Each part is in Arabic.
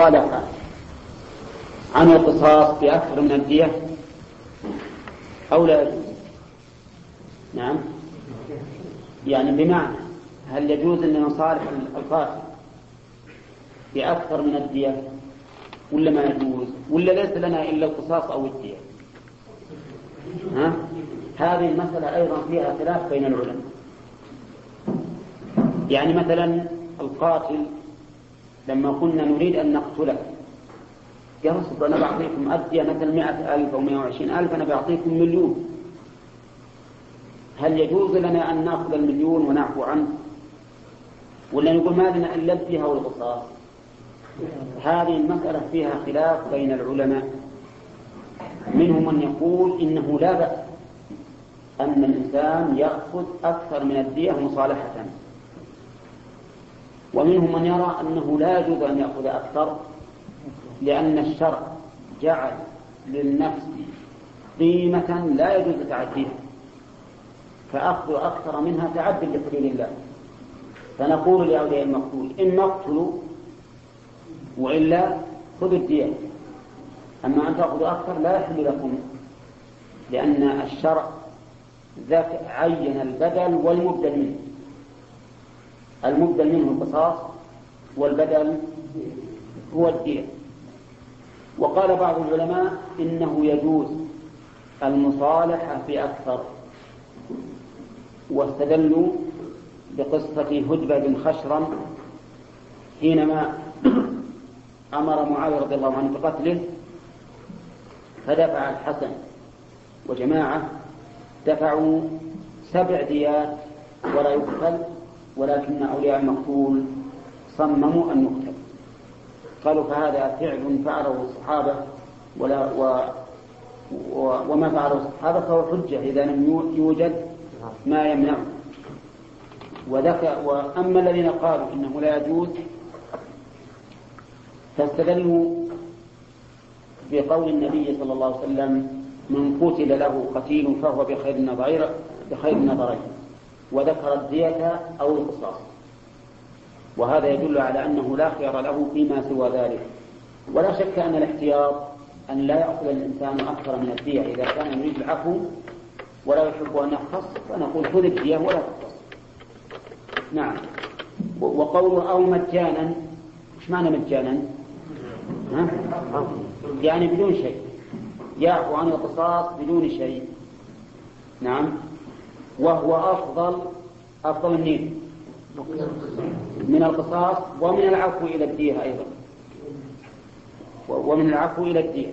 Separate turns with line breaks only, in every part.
صالح عن القصاص بأكثر من الدية أو لا يجوز؟ نعم. يعني بمعنى هل يجوز أن نصالح القاتل بأكثر من الدية ولا ما يجوز؟ ولا ليس لنا إلا القصاص أو الدية؟ ها؟ هذه المسألة أيضا فيها خلاف بين العلماء. يعني مثلا القاتل لما قلنا نريد أن نقتله. قال أنا بعطيكم أدية مثلا مئة ألف أو مئة وعشرين ألف أنا بعطيكم مليون. هل يجوز لنا أن نأخذ المليون ونعفو عنه؟ ولا نقول ما لنا إلا الدية والقصاص هذه المسألة فيها خلاف بين العلماء. منهم من يقول إنه لا بأس أن الإنسان يأخذ أكثر من الدية مصالحة. ومنهم من يرى أنه لا يجوز أن يأخذ أكثر لأن الشرع جعل للنفس قيمة لا يجوز تعديها. فأخذ أكثر منها تعد لحلول الله. فنقول لأولياء المقتول إما اقتلوا وإلا خذوا الدية. أما أن تأخذوا أكثر لا يحل لكم لأن الشرع ذاك عين البدل والمبدل منه المبدل منه القصاص والبدل هو الدية وقال بعض العلماء إنه يجوز المصالحة بأكثر واستدلوا بقصة هدبة بن خشرم حينما أمر معاوية رضي الله عنه بقتله فدفع الحسن وجماعة دفعوا سبع ديات ولا يقتل. ولكن أولياء المقتول صمموا أن يقتل قالوا فهذا فعل فعله الصحابة ولا و وما فعله الصحابة فهو حجة إذا لم يوجد ما يمنعه. وذكر وأما الذين قالوا إنه لا يجوز فاستدلوا بقول النبي صلى الله عليه وسلم من قتل له قتيل فهو بخير بخير النظرين. وذكر الدية أو القصاص. وهذا يدل على أنه لا خيار له فيما سوى ذلك. ولا شك أن الاحتياط أن لا يأخذ الإنسان أكثر من الدية إذا كان يريد العفو ولا يحب أن يختص فنقول خذ الدية ولا تختص نعم. وقوله أو مجانا إيش معنى مجانا؟ ها؟ يعني بدون شيء. يعفو عن القصاص بدون شيء. نعم. وهو أفضل أفضل من من القصاص ومن العفو إلى الدية أيضا. ومن العفو إلى الدية.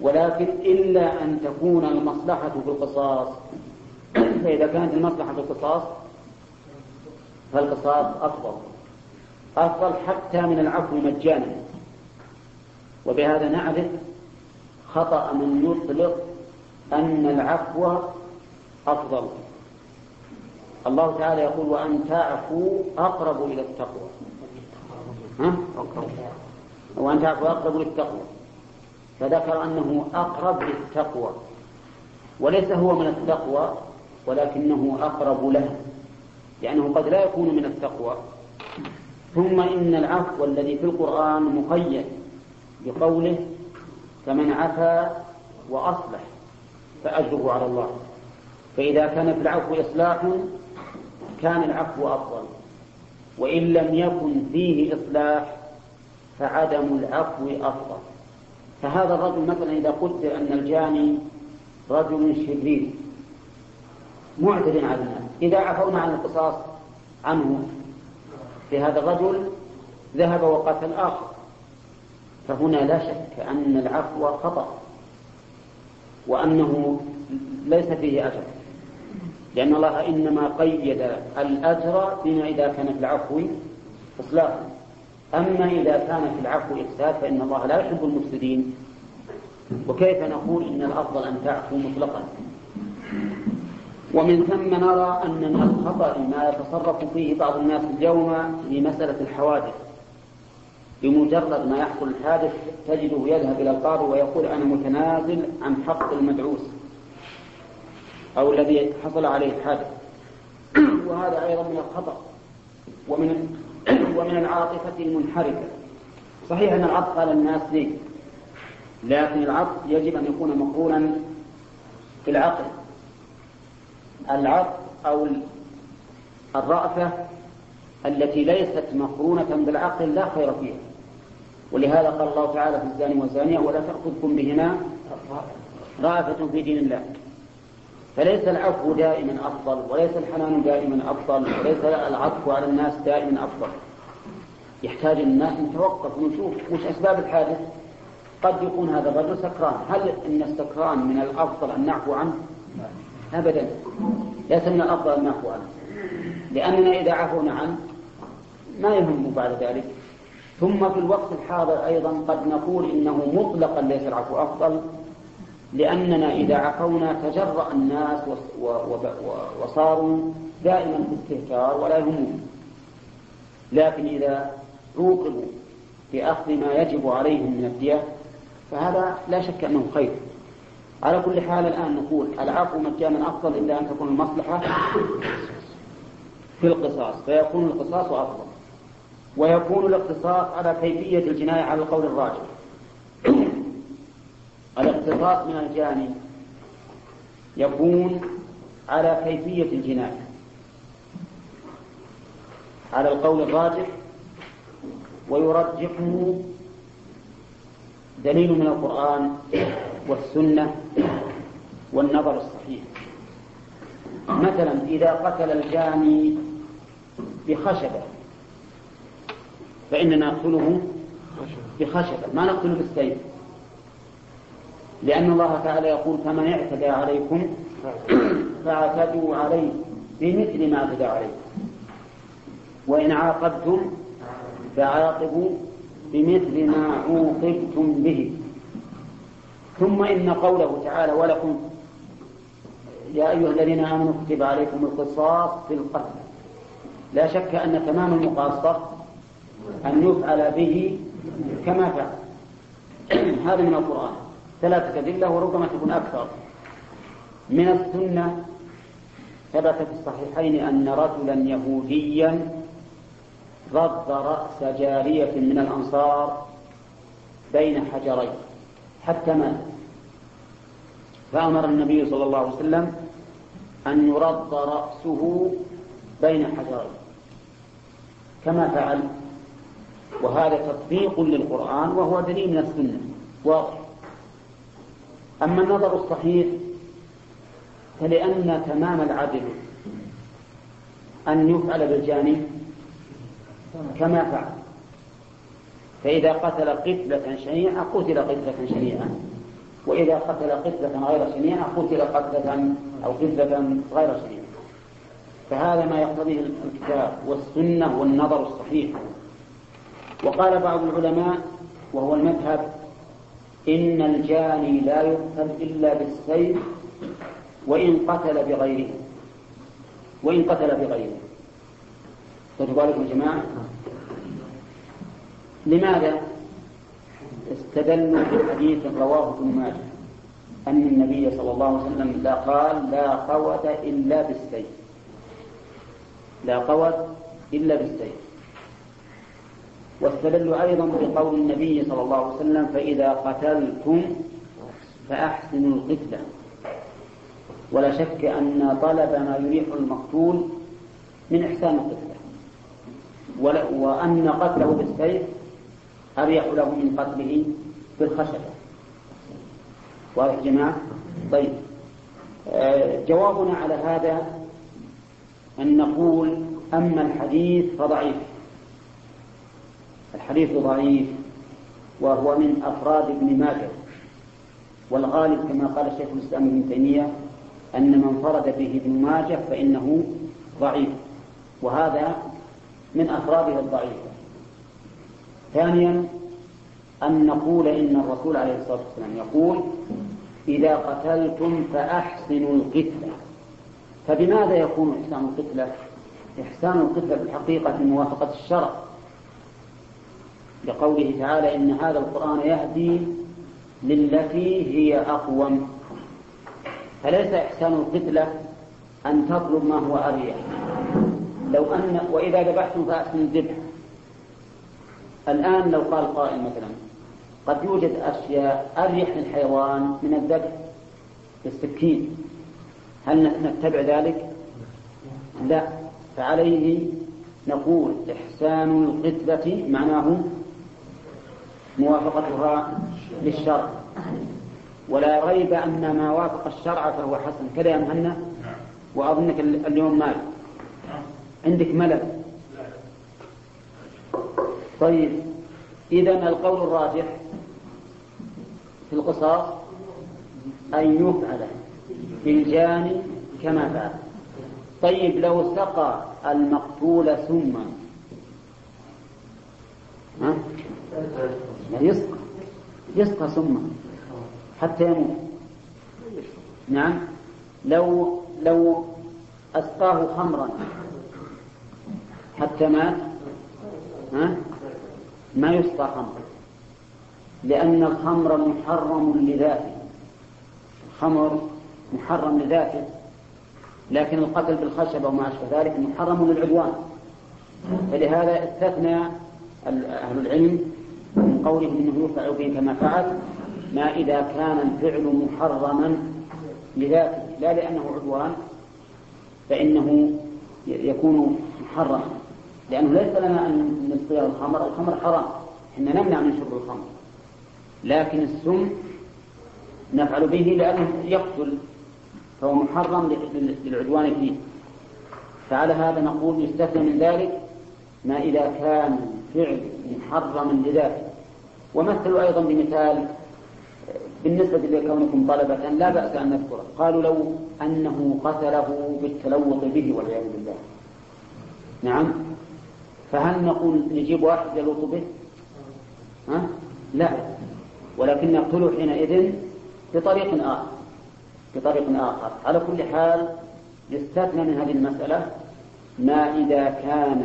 ولكن إلا أن تكون المصلحة في القصاص فإذا كانت المصلحة في القصاص فالقصاص أفضل. أفضل حتى من العفو مجانا. وبهذا نعرف خطأ من يطلق أن العفو أفضل. الله تعالى يقول وأن تعفوا أقرب إلى التقوى. ها؟ وأن تعفوا أقرب للتقوى فذكر أنه أقرب للتقوى. وليس هو من التقوى ولكنه أقرب له. لأنه قد لا يكون من التقوى. ثم إن العفو الذي في القرآن مقيد بقوله فمن عفا وأصلح فأجره على الله. فإذا كان في العفو إصلاح كان العفو أفضل. وإن لم يكن فيه إصلاح فعدم العفو أفضل. فهذا الرجل مثلا إذا قلت أن الجاني رجل شرير معتد على الناس. إذا عفونا عن القصاص عنه في هذا الرجل ذهب وقتل آخر. فهنا لا شك أن العفو خطأ وأنه ليس فيه أجر. لأن الله إنما قيد الأجر بما إذا كان في العفو إصلاحا. أما إذا كان في العفو إفساد فإن الله لا يحب المفسدين. وكيف نقول إن الأفضل أن تعفو مطلقا؟ ومن ثم نرى أن من الخطأ ما يتصرف فيه بعض الناس اليوم في مسألة الحوادث. بمجرد ما يحصل الحادث تجده يذهب إلى القاضي ويقول أنا متنازل عن حق المدعوس. أو الذي حصل عليه الحادث وهذا أيضا من الخطأ ومن ومن العاطفة المنحرفة. صحيح أن العطف على الناس ليه لكن العطف يجب أن يكون مقرونا بالعقل العطف أو الرأفة التي ليست مقرونة بالعقل لا خير فيها. ولهذا قال الله تعالى في الزاني والزانية ولا تأخذكم بهما رأفة في دين الله. فليس العفو دائما أفضل وليس الحنان دائما أفضل وليس العطف على الناس دائما أفضل. يحتاج الناس نتوقف ونشوف وش أسباب الحادث. قد يكون هذا الرجل سكران. هل إن السكران من الأفضل أن نعفو عنه؟ أبدا. ليس من الأفضل أن نعفو عنه. لأننا إذا عفونا عنه ما يهم بعد ذلك. ثم في الوقت الحاضر أيضا قد نقول إنه مطلقا ليس العفو أفضل. لأننا إذا عفونا تجرأ الناس وصاروا دائما في استهتار ولا يهمون لكن إذا عوقبوا بأخذ ما يجب عليهم من الدية فهذا لا شك أنه خير. على كل حال الآن نقول العفو مجانا أفضل إلا أن تكون المصلحة في القصاص. فيكون القصاص أفضل. ويكون الاقتصاص على كيفية الجناية على القول الراجح. الاقتصاص من الجاني يكون على كيفية الجناية على القول الراجح ويرجحه دليل من القرآن والسنة والنظر الصحيح. مثلا إذا قتل الجاني بخشبة فإننا نقتله بخشبة ما نقتله بالسيف. لأن الله تعالى يقول فمن اعتدى عليكم فاعتدوا عليه بمثل ما اعتدى عليكم. وإن عاقبتم فعاقبوا بمثل ما عوقبتم به. ثم إن قوله تعالى ولكم يا أيها الذين آمنوا كتب عليكم القصاص في القتل. لا شك أن تمام المقاصة أن يفعل به كما فعل. هذا من القرآن. ثلاثة أدلة وربما تكون أكثر. من السنة ثبت في الصحيحين أن رجلا يهوديا رد رأس جارية من الأنصار بين حجرين. حتى مات. فأمر النبي صلى الله عليه وسلم أن يرد رأسه بين حجرين. كما فعل. وهذا تطبيق للقرآن وهو دليل من السنة. واضح. أما النظر الصحيح فلأن تمام العدل أن يفعل بالجاني كما فعل. فإذا قتل قتلة شنيعة قتل قتلة شنيعة. وإذا قتل قتلة غير شنيعة قتل قتلة أو قتلة غير شنيعة. فهذا ما يقتضيه الكتاب والسنة والنظر الصحيح. وقال بعض العلماء وهو المذهب إن الجاني لا يقتل إلا بالسيف وإن قتل بغيره. وإن قتل بغيره. فتبارك يا جماعة؟ لماذا استدلوا بحديث رواه ابن ماجه؟ أن النبي صلى الله عليه وسلم لا قال لا قوت إلا بالسيف. لا قوت إلا بالسيف. واستدلوا أيضا بقول النبي صلى الله عليه وسلم فإذا قتلتم فأحسنوا القتلة. ولا شك أن طلب ما يريح المقتول من إحسان القتلة. وأن قتله بالسيف أريح له من قتله بالخشبة. واضح جماعة؟ طيب. آه، جوابنا على هذا أن نقول أما الحديث فضعيف. الحديث ضعيف وهو من أفراد ابن ماجه. والغالب كما قال الشيخ الإسلام ابن تيمية أن من فرد به ابن ماجه فإنه ضعيف وهذا من أفراده الضعيفة. ثانيا أن نقول إن الرسول عليه الصلاة والسلام يقول إذا قتلتم فأحسنوا القتلة فبماذا يكون إحسان القتلة؟ إحسان القتلة بالحقيقة موافقة الشرع. لقوله تعالى إن هذا القرآن يهدي للتي هي أقوم. فليس إحسان القتلة أن تطلب ما هو أريح. لو أن وإذا ذبحتم فأحسنوا الذبح الآن لو قال قائل مثلا قد يوجد أشياء أريح للحيوان من الذبح بالسكين هل نتبع ذلك؟ لا. فعليه نقول إحسان القتلة معناه موافقتها للشرع. ولا ريب أن ما وافق الشرع فهو حسن. كذا يا مهنا وأظنك اليوم مال. عندك ملل. طيب إذا القول الراجح في القصاص أن يفعل بالجاني كما فعل. طيب لو سقى المقتول سما ها؟ يسقى. يسقى سما حتى يموت. نعم. لو لو أسقاه خمرا حتى مات ها؟ ما يسقى خمرا. لأن الخمر محرم لذاته. الخمر محرم لذاته. لكن القتل بالخشبة وما أشبه ذلك محرم للعدوان. فلهذا استثنى أهل العلم من قولهم أنه يفعل به كما فعل ما إذا كان الفعل محرما لذاته لا لأنه عدوان فإنه يكون محرما. لأنه ليس لنا أن نسقي الخمر الخمر حرام إحنا نمنع من شرب الخمر. لكن السم نفعل به لأنه يقتل فهو محرم للعدوان فيه. فعلى هذا نقول يستثنى من ذلك ما إذا كان فعل محرما لذاته. ومثلوا أيضا بمثال بالنسبة لكونكم طلبة لا بأس أن نذكره. قالوا لو أنه قتله بالتلوط به والعياذ بالله. نعم. فهل نقول نجيب واحد يلوط به؟ ها؟ لا. ولكن نقتله حينئذ بطريق آخر. بطريق آخر. على كل حال يستثنى من هذه المسألة ما إذا كان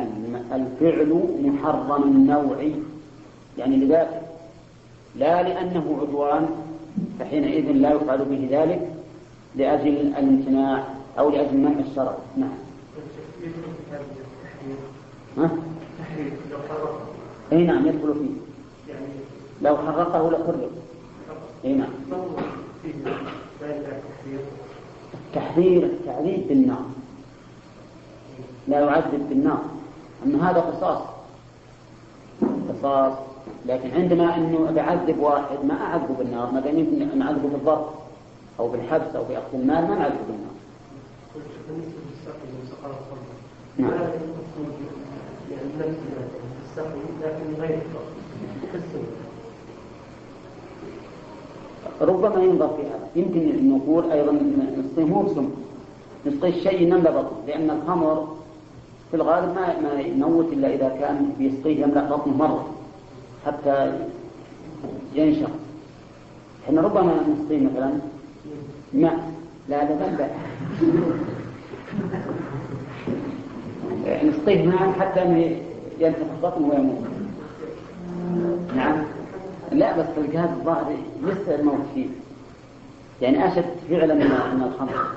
الفعل محرم النوع. يعني لذاته لا لأنه عدوان فحينئذ لا يفعل به ذلك لأجل الامتناع أو لأجل منع الشرع. نعم. ها؟ إي نعم يدخل فيه. لو حرقه لحرق إي نعم. تحذير التعذيب بالنار. لا يعذب بالنار. أما هذا قصاص. قصاص. لكن عندما أنه بعذب واحد ما أعذبه بالنار ما دام يمكن نعذبه بالضبط أو بالحبس أو بأخذ المال ما نعذبه بالنار. نعم. ربما ينظر في هذا. يمكن نقول أيضا نسقيه مو بسم. نسقيه شيء يملأ بطنه لأن الخمر في الغالب ما ما يموت إلا إذا كان بيسقيه يملأ بطنه مرة. حتى ينشق إحنا ربما نسقيه مثلا ماء. لا هذا لا نسقيه ماء حتى ينتفخ بطنه ويموت. نعم. لا بس الجهاز الظاهري لسه الموت فيه. يعني أشد فعلا من الخمر.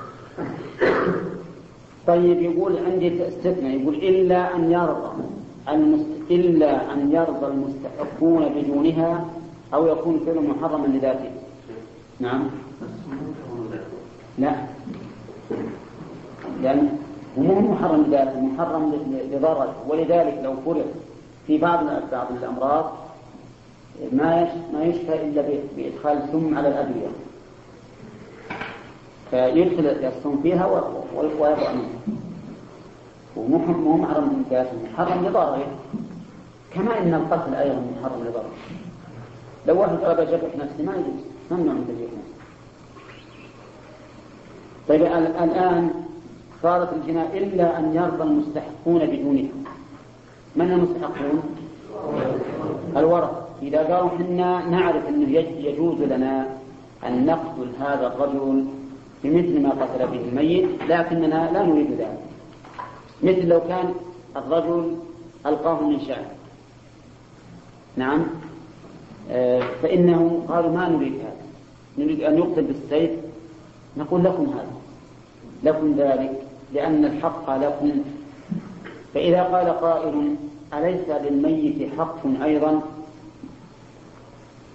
طيب يقول عندي استثناء. يقول إلا أن يرضى إلا أن يرضى المستحقون بدونها أو يكون فعل محرما لذاته. نعم. لا. لأن مو محرم لذاته محرم لضرر. ولذلك لو فرض في بعض بعض الأمراض ما ما يشفى إلا بإدخال السم على الأدوية. فيدخل السم فيها ويضع منها ومو محرم من ذاته محرم لضرره كما إن القتل أيضا محرم لضرره لو واحد طلب جرح نفسه ما يجوز ممنوع من تجريح نفسه. طيب الآن صارت الجناء إلا أن يرضى المستحقون بدونها. من المستحقون؟ الورث إذا قالوا حنا نعرف أنه يجوز لنا أن نقتل هذا الرجل بمثل ما قتل به الميت لكننا لا نريد ذلك. مثل لو كان الرجل ألقاه من شعر. نعم. آه، فإنه قالوا ما نريد هذا. نريد أن يقتل بالسيف. نقول لكم هذا. لكم ذلك. لأن الحق لكم. فإذا قال قائل أليس للميت حق أيضا؟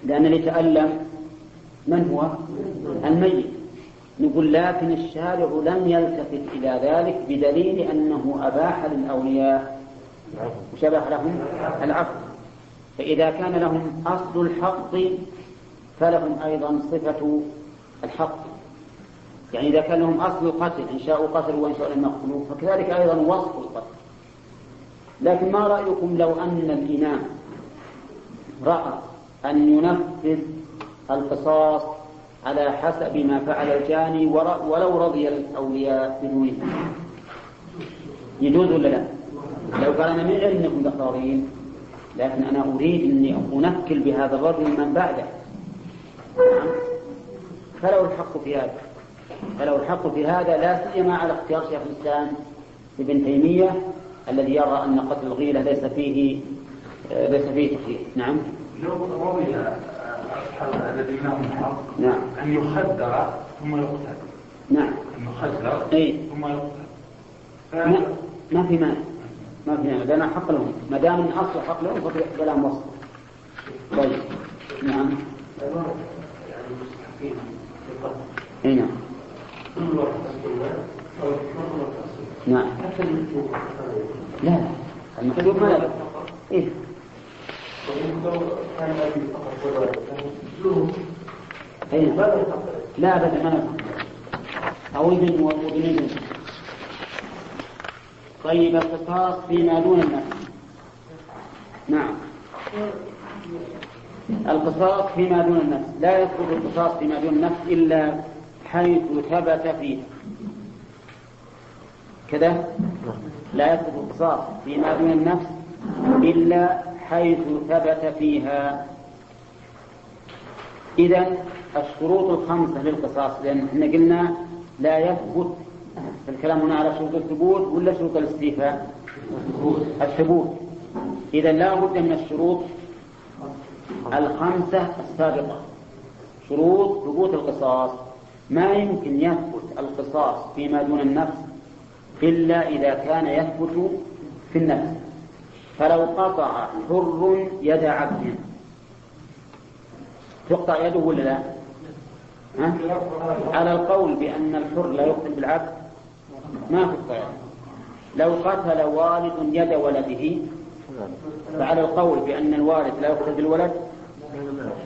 لأن اللي تألم من هو؟ الميت. نقول لكن الشارع لم يلتفت إلى ذلك بدليل أنه أباح للأولياء. وشبه لهم العفو. فإذا كان لهم أصل الحق فلهم أيضا صفة الحق. يعني إذا كان لهم أصل القتل إن شاءوا قتلوا وإن شاءوا لم يقتلوا فكذلك أيضا وصف القتل. لكن ما رأيكم لو أن الإمام رأى أن ينفذ القصاص على حسب ما فعل الجاني ولو رضي الأولياء بدونه. يجوز ولا لا؟ لو قال أنا من علم أنكم دخارين لكن أنا أريد أني أنكل بهذا الرجل من بعده. نعم. فلو الحق في هذا. فلو الحق في هذا لا سيما على اختيار شيخ الإسلام ابن تيمية الذي يرى أن قتل الغيلة ليس فيه ليس فيه تخيير نعم.
لو روي الذي لهم الحق
نعم.
أن يخدر ثم يقتل.
نعم.
أن يخدر
إيه؟
ثم يقتل.
ما, ما في مانع. ما في مانع. لأن حق لهم. ما دام من أصل حق لهم فلهم وصف. طيب. نعم. اي نعم. نعم. لا لا. المكتوب ما لا إيه؟ لا أبدا ما ابن وابن ابن طيب القصاص فيما دون النفس. نعم. القصاص فيما دون النفس. لا يثبت القصاص فيما دون النفس إلا حيث ثبت فيه. كذا؟ لا يثبت القصاص فيما دون النفس إلا حيث ثبت فيها. إذا الشروط الخمسة للقصاص لأن إحنا قلنا لا يثبت الكلام هنا على شروط الثبوت ولا شروط الاستيفاء؟ الثبوت. إذا لا بد من الشروط الخمسة السابقة. شروط ثبوت القصاص. ما يمكن يثبت القصاص فيما دون النفس إلا إذا كان يثبت في النفس. فلو قطع حر يد عبد تقطع يده ولا لا؟ ها؟ على القول بأن الحر لا يقتل بالعبد ما تقطع يده لو قتل والد يد ولده فعلى القول بأن الوالد لا يقتل بالولد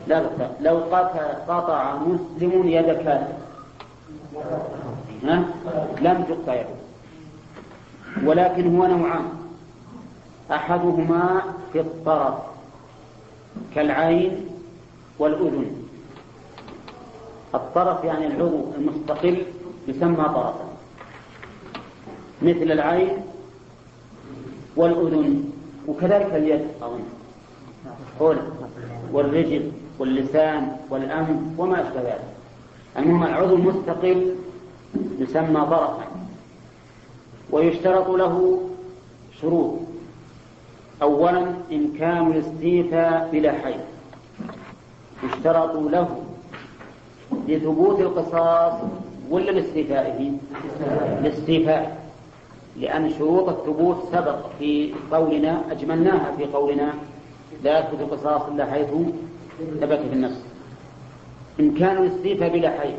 لا لا لو قطع, قطع مسلم يد كافر؟ لم تقطع يده ولكن هو نوعان أحدهما في الطرف كالعين والأذن. الطرف يعني العضو المستقل يسمى طرفا. مثل العين والأذن وكذلك اليد أظن. والرجل واللسان والأنف وما أشبه ذلك. المهم العضو المستقل يسمى ضرفا ويشترط له شروط. أولا إمكان الاستيفاء بلا حيث يشترط له لثبوت القصاص ولا لاستيفائه؟ الاستيفاء لأن شروط الثبوت سبق في قولنا أجملناها في قولنا لا يثبت القصاص إلا حيث ثبت في النفس إمكان الاستيفاء بلا حيث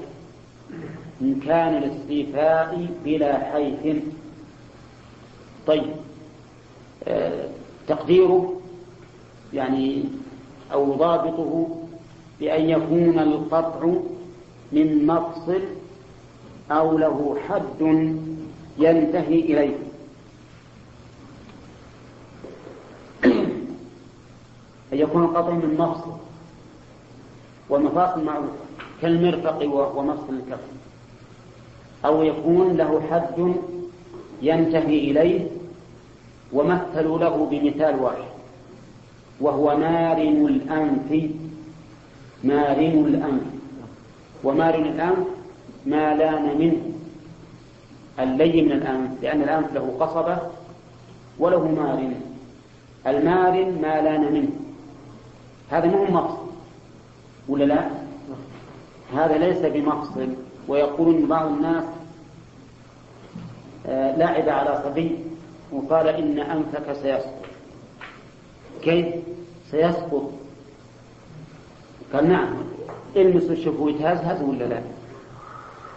إمكان الاستيفاء بلا حيث طيب آه تقديره يعني أو ضابطه بأن يكون القطع من مفصل أو له حد ينتهي إليه. أن يكون القطع من مفصل والمفاصل معروفة كالمرفق ومفصل الكف. أو يكون له حد ينتهي إليه ومثلوا له بمثال واحد وهو مارن الأنف مارن الأنف. ومارن الأنف ما لان منه اللين من الأنف لأن الأنف له قصبة وله مارن. المارن ما لان منه. هذا مو مفصل ولا لا؟ هذا ليس بمفصل ويقولون بعض الناس آه لعب على صبي. وقال إن أنفك سيسقط. كيف؟ سيسقط. قال نعم. المسوا شوفوا يتهزهز ولا لا؟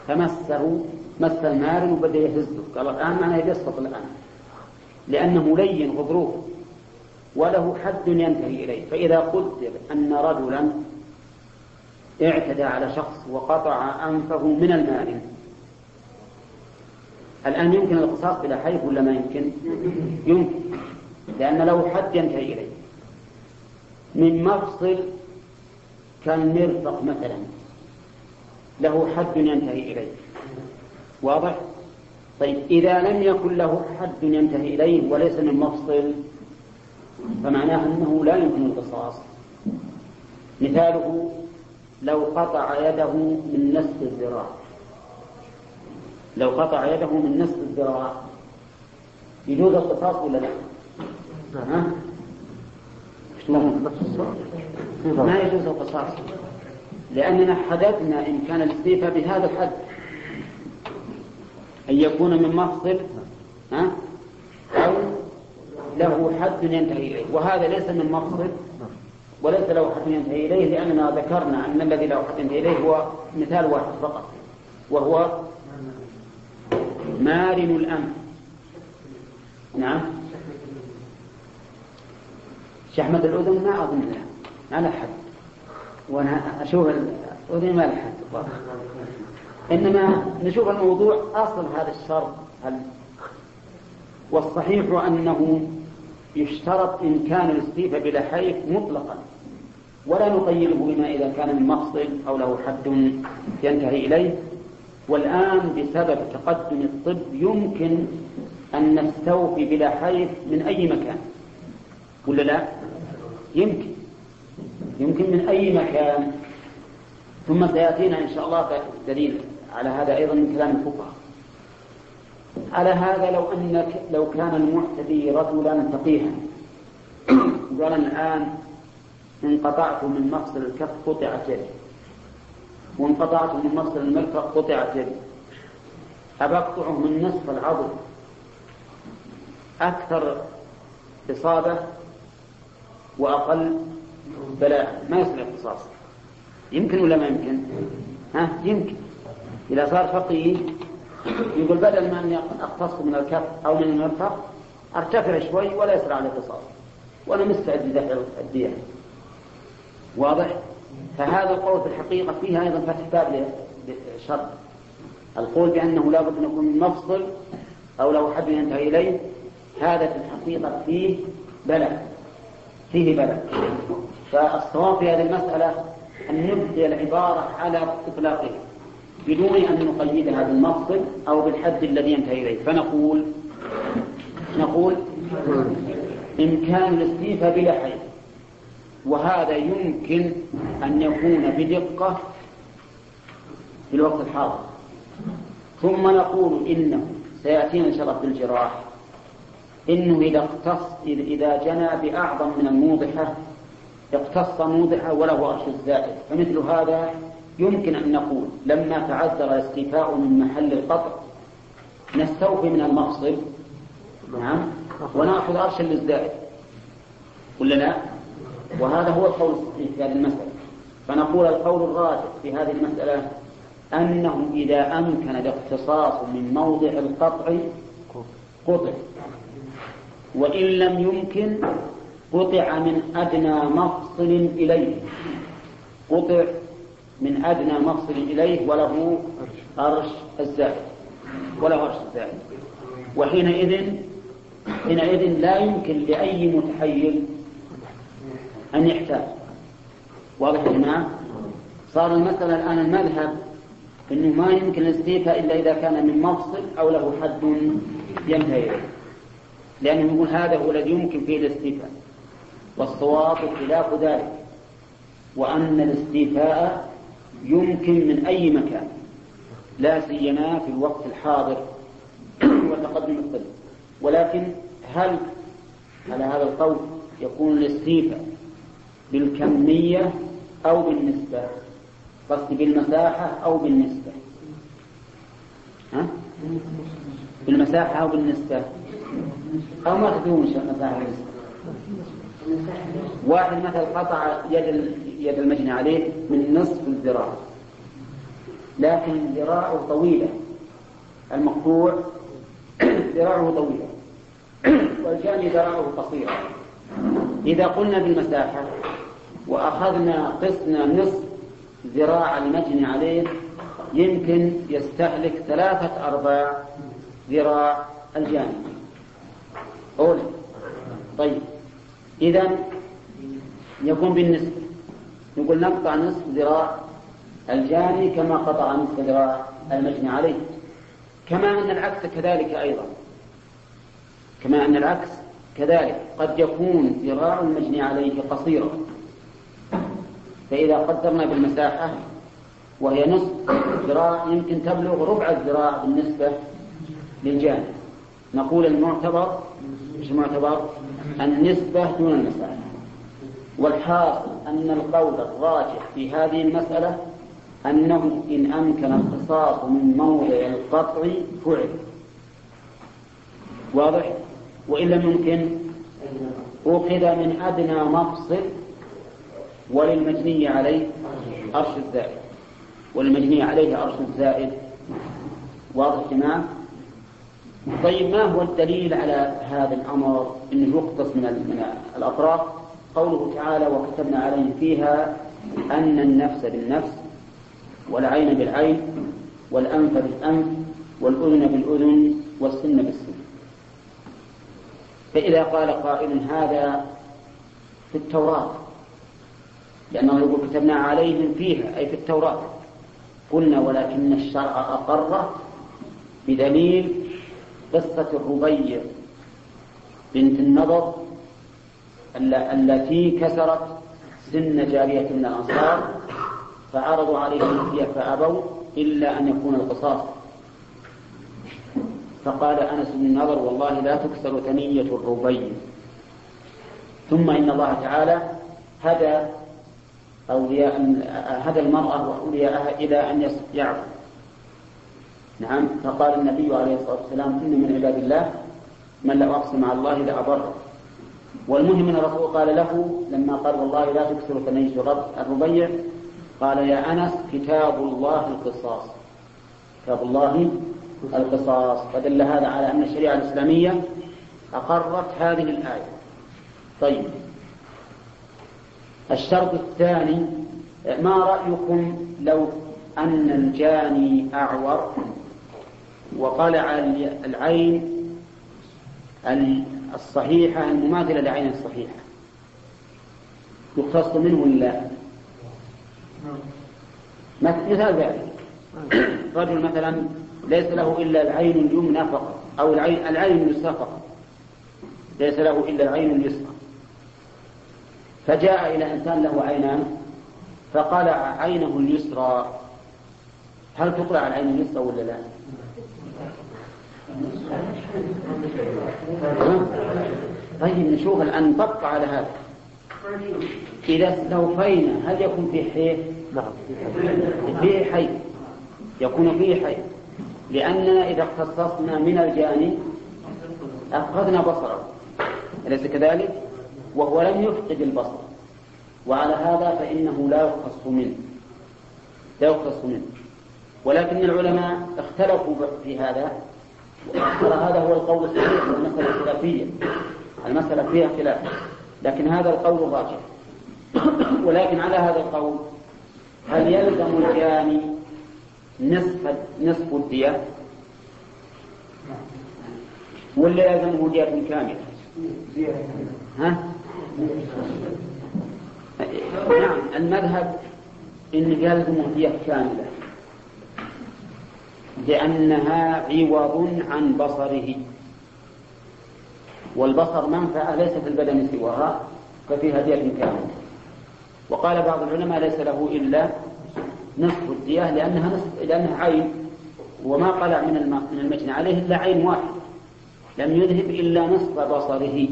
فمسه مس المارن وبدأ يهزه. قال الآن معناه يسقط الآن. لأنه لين غضروف وله حد ينتهي إليه. فإذا قدر أن رجلا اعتدى على شخص وقطع أنفه من المارن الآن يمكن القصاص بلا حيف ولا ما يمكن؟ يمكن. لأن له حد ينتهي إليه. من مفصل كالمرفق مثلا. له حد ينتهي إليه. واضح؟ طيب إذا لم يكن له حد ينتهي إليه وليس من مفصل فمعناه أنه لا يمكن القصاص. مثاله لو قطع يده من نصف الذراع. لو قطع يده من نصف الذراع يجوز القصاص ولا لا؟ ها؟ ما يجوز القصاص لأننا حددنا إن كان الاستيفاء بهذا الحد أن يكون من مفصل ها؟ أو له حد ينتهي إليه وهذا ليس من مفصل وليس له حد ينتهي إليه لأننا ذكرنا أن الذي له حد ينتهي إليه هو مثال واحد فقط وهو مارن الأنف نعم. شحمة الأذن ما أظن لها ما لها حد. وأنا أشوف الأذن ما لها حد. إنما نشوف الموضوع أصل هذا الشرط. هل والصحيح أنه يشترط إمكان الاستيفاء بلا حيف مطلقا. ولا نقيده بما إذا كان من مفصل أو له حد ينتهي إليه. والآن بسبب تقدم الطب يمكن أن نستوفي بلا حيف من أي مكان. ولا لا؟ يمكن. يمكن من أي مكان. ثم سيأتينا إن شاء الله دليل على هذا أيضا من كلام الفقهاء. على هذا لو أنك لو كان المعتدي رجلا فقيها. قال الآن انقطعت من مفصل الكف قطعت يدي. وانقطعت من مصدر المرفق قطعت يدي. أبقطعه من نصف العضل أكثر إصابة وأقل بلاء. ما يصير اختصاص يمكن ولا ما يمكن؟ ها؟ يمكن. إذا صار فقيه يقول بدل ما أني أقتص من الكف أو من المرفق أرتفع شوي ولا يسرع الاختصاص. وأنا مستعد لدفع الدية. واضح؟ فهذا القول في الحقيقة فيها أيضا فتح باب للشرط. القول بأنه لا بد أن يكون مفصل أو له حد ينتهي إليه. هذا في الحقيقة فيه بلاء. فيه بلاء. فالصواب في هذه المسألة أن نبدي العبارة على إطلاقها بدون أن نقيدها بالمفصل أو بالحد الذي ينتهي إليه. فنقول نقول إمكان الاستيفاء بلا حيث وهذا يمكن أن يكون بدقة في الوقت الحاضر. ثم نقول إنه سيأتينا إن شاء الله في الجراح. إنه إذا اقتص إذا جنى بأعظم من الموضحة اقتص موضحة وله أرش الزائد. فمثل هذا يمكن أن نقول لما تعذر الاستيفاء من محل القطع نستوفي من المفصل نعم ونأخذ أرشا للزائد. ولا لا؟ وهذا هو القول الصحيح في هذه المسألة. فنقول القول الراجح في هذه المسألة أنه إذا أمكن الاقتصاص من موضع القطع قطع. وإن لم يمكن قطع من أدنى مفصل إليه. قطع من أدنى مفصل إليه وله أرش الزائد. وله أرش الزائد. وحينئذ حينئذ لا يمكن لأي متحيل أن يحتاج. واضح جماعة؟ صار المسألة الآن المذهب أنه ما يمكن الاستيفاء إلا إذا كان من مفصل أو له حد ينتهي إليه. لأنه يقول هذا هو الذي يمكن فيه الاستيفاء. والصواب خلاف ذلك. وأن الاستيفاء يمكن من أي مكان. لا سيما في الوقت الحاضر وتقدم الطب ولكن هل على هذا القول يكون الاستيفاء بالكمية أو بالنسبة. قصدي بالمساحة أو بالنسبة. ها؟ بالمساحة أو بالنسبة. أو ما تدوم مساحة بالنسبة واحد مثلا قطع يد يد المجني عليه من نصف الذراع. لكن ذراعه طويلة. المقطوع ذراعه طويلة. والجاني ذراعه قصيرة إذا قلنا بالمساحة وأخذنا قسنا نصف ذراع المجني عليه يمكن يستهلك ثلاثة أرباع ذراع الجاني أول طيب. إذا يكون بالنسبة نقول نقطع نصف ذراع الجاني كما قطع نصف ذراع المجني عليه. كما أن العكس كذلك أيضا. كما أن العكس كذلك. قد يكون ذراع المجني عليه قصيرا. فإذا قدرنا بالمساحة وهي نصف ذراع يمكن تبلغ ربع الذراع بالنسبة للجانب. نقول المعتبر مش المعتبر؟ النسبة دون المساحة. والحاصل أن القول الراجح في هذه المسألة أنه إن أمكن القصاص من موضع القطع فعل. واضح؟ وإن لم يمكن أخذ من أدنى مفصل وللمجني عليه أرش الزائد. والمجني عليه أرش الزائد. واضح تمام طيب ما هو الدليل على هذا الأمر؟ أنه يقتص من الأطراف. قوله تعالى وكتبنا عليهم فيها أن النفس بالنفس والعين بالعين والأنف بالأنف والأذن بالأذن والسن بالسن. فإذا قال قائل هذا في التوراة. لأنه يقول كتبنا عليهم فيها أي في التوراة. قلنا ولكن الشرع أقر بدليل قصة الربيع بنت النضر التي كسرت سن جارية من الأنصار فعرضوا عليهم الفدية فأبوا إلا أن يكون القصاص. فقال أنس بن النضر والله لا تكسر ثنية الربيع. ثم إن الله تعالى هدى أولياء هدى المرأة وأولياءها إلى أن يعفو. نعم. فقال النبي عليه الصلاة والسلام إن من عباد الله من لو أقسم على الله لأبره والمهم أن الرسول قال له لما قال والله لا تكسر ثنية الربيع قال يا أنس كتاب الله القصاص. كتاب الله القصاص. فدل هذا على أن الشريعة الإسلامية أقرت هذه الآية. طيب. الشرط الثاني ما رأيكم لو أن الجاني أعور؟ وقلع العين الصحيحة المماثلة لعين الصحيحة. يختص منه ولا مثال ذلك رجل مثلا ليس له إلا العين اليمنى فقط أو العين العين اليسرى فقط. ليس له إلا العين اليسرى. فجاء إلى إنسان له عينان فقلع عينه اليسرى هل تقلع العين اليسرى ولا لا؟ طيب نشوف الآن نطبق على هذا إذا استوفينا هل يكون فيه حي؟ نعم فيه حي يكون فيه حي لأننا إذا اختصصنا من الجاني أخذنا بصره أليس كذلك؟ وهو لم يفقد البصر. وعلى هذا فإنه لا يقتص منه. لا يقتص منه. ولكن العلماء اختلفوا في هذا. ترى هذا هو القول الصحيح المسألة الخلافية المسألة فيها خلاف. لكن هذا القول الراجح ولكن على هذا القول هل يلزم الجاني نصف نصف الدية؟ ولا يلزمه دية كاملة؟ ها؟ نعم المذهب إن يلزمه دية كاملة لأنها عوض عن بصره. والبصر منفعة ليس في البدن سواها ففيها دية كاملة وقال بعض العلماء ليس له إلا نصف الدية لأنها نصف لأنها عين. وما قلع من المجنى عليه إلا عين واحد. لم يذهب إلا نصف بصره.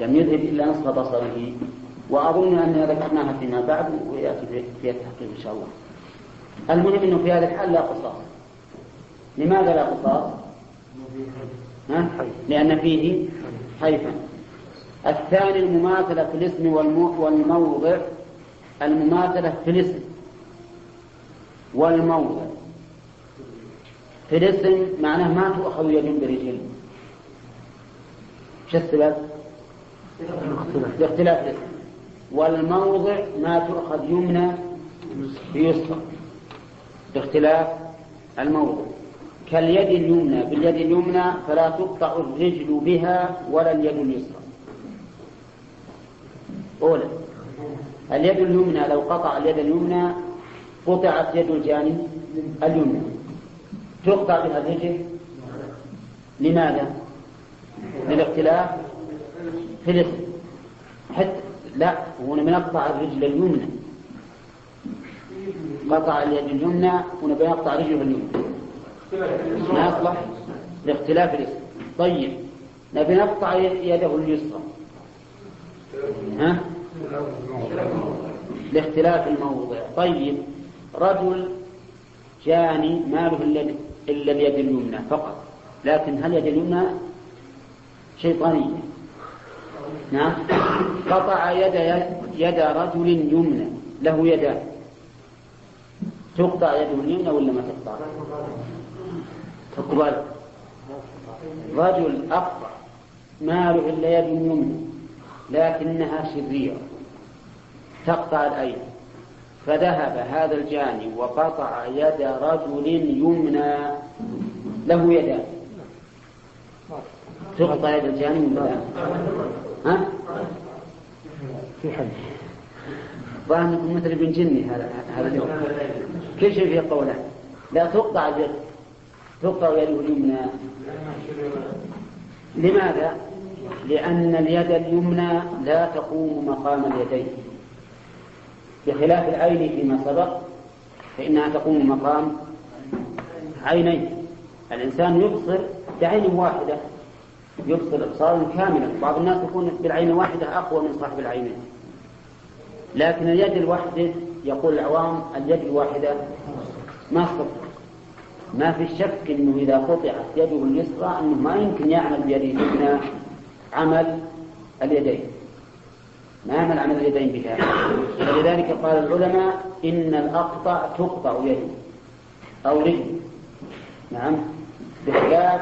لم يذهب إلا نصف بصره. وأظن أننا ذكرناها فيما بعد ويأتي في التحقيق إن شاء الله. المهم أنه في هذا الحال لا قصاص. لماذا لا قصاص؟ لأن فيه حيفا. الثاني المماثلة في الاسم والموضع. المماثلة في الاسم. والموضع. في الاسم معناه ما تؤخذ يد برجل. شو السبب؟ لاختلاف الاسم والموضع ما تؤخذ يمنى بيسرى باختلاف الموضع. كاليد اليمنى باليد اليمنى فلا تقطع الرجل بها ولا اليد اليسرى. أولى اليد اليمنى لو قطع اليد اليمنى قطعت يد الجاني اليمنى. تقطع بها الرجل لماذا؟ للاختلاف؟ في الاسم حتى لا هو نقطع الرجل اليمنى. قطع اليد اليمنى ونبي نقطع رجله اليمنى. ما يصلح لاختلاف الاسم. طيب نبي نقطع يده اليسرى. ها؟ لاختلاف الموضع. طيب رجل جاني ما له إلا اليد اليمنى فقط. لكن هل يد اليمنى شيطانية؟ نعم. قطع يد يد رجل يمنى له يدان تقطع يده اليمنى ولا ما تقطع؟ تقبل. رجل أقطع ما له إلا يد يمنى لكنها شريرة تقطع الأيدي فذهب هذا الجاني وقطع يد رجل يمنى له يدان تقطع يد الجاني ولا لا؟ ها؟ في حد. ظاهر مثل ابن جني هذا هذا اليوم. كل شيء فيه قوله. لا تقطع اليد تقطع يده اليمنى. لماذا؟ لأن اليد اليمنى لا تقوم مقام اليدين. بخلاف العين فيما سبق فإنها تقوم مقام عينين. الإنسان يبصر بعين واحدة. يبصر إبصارا كاملا. بعض الناس يكون بالعين واحدة أقوى من صاحب العينين لكن اليد الواحدة يقول العوام اليد الواحدة ما استطاع ما في شك إنه إذا قطعت يده اليسرى إنه ما يمكن يعمل بيده. اليمنى عمل اليدين. ما يعمل عمل اليدين بها. ولذلك قال العلماء إن الاقطع تقطع يده أو رجل نعم. بخلاف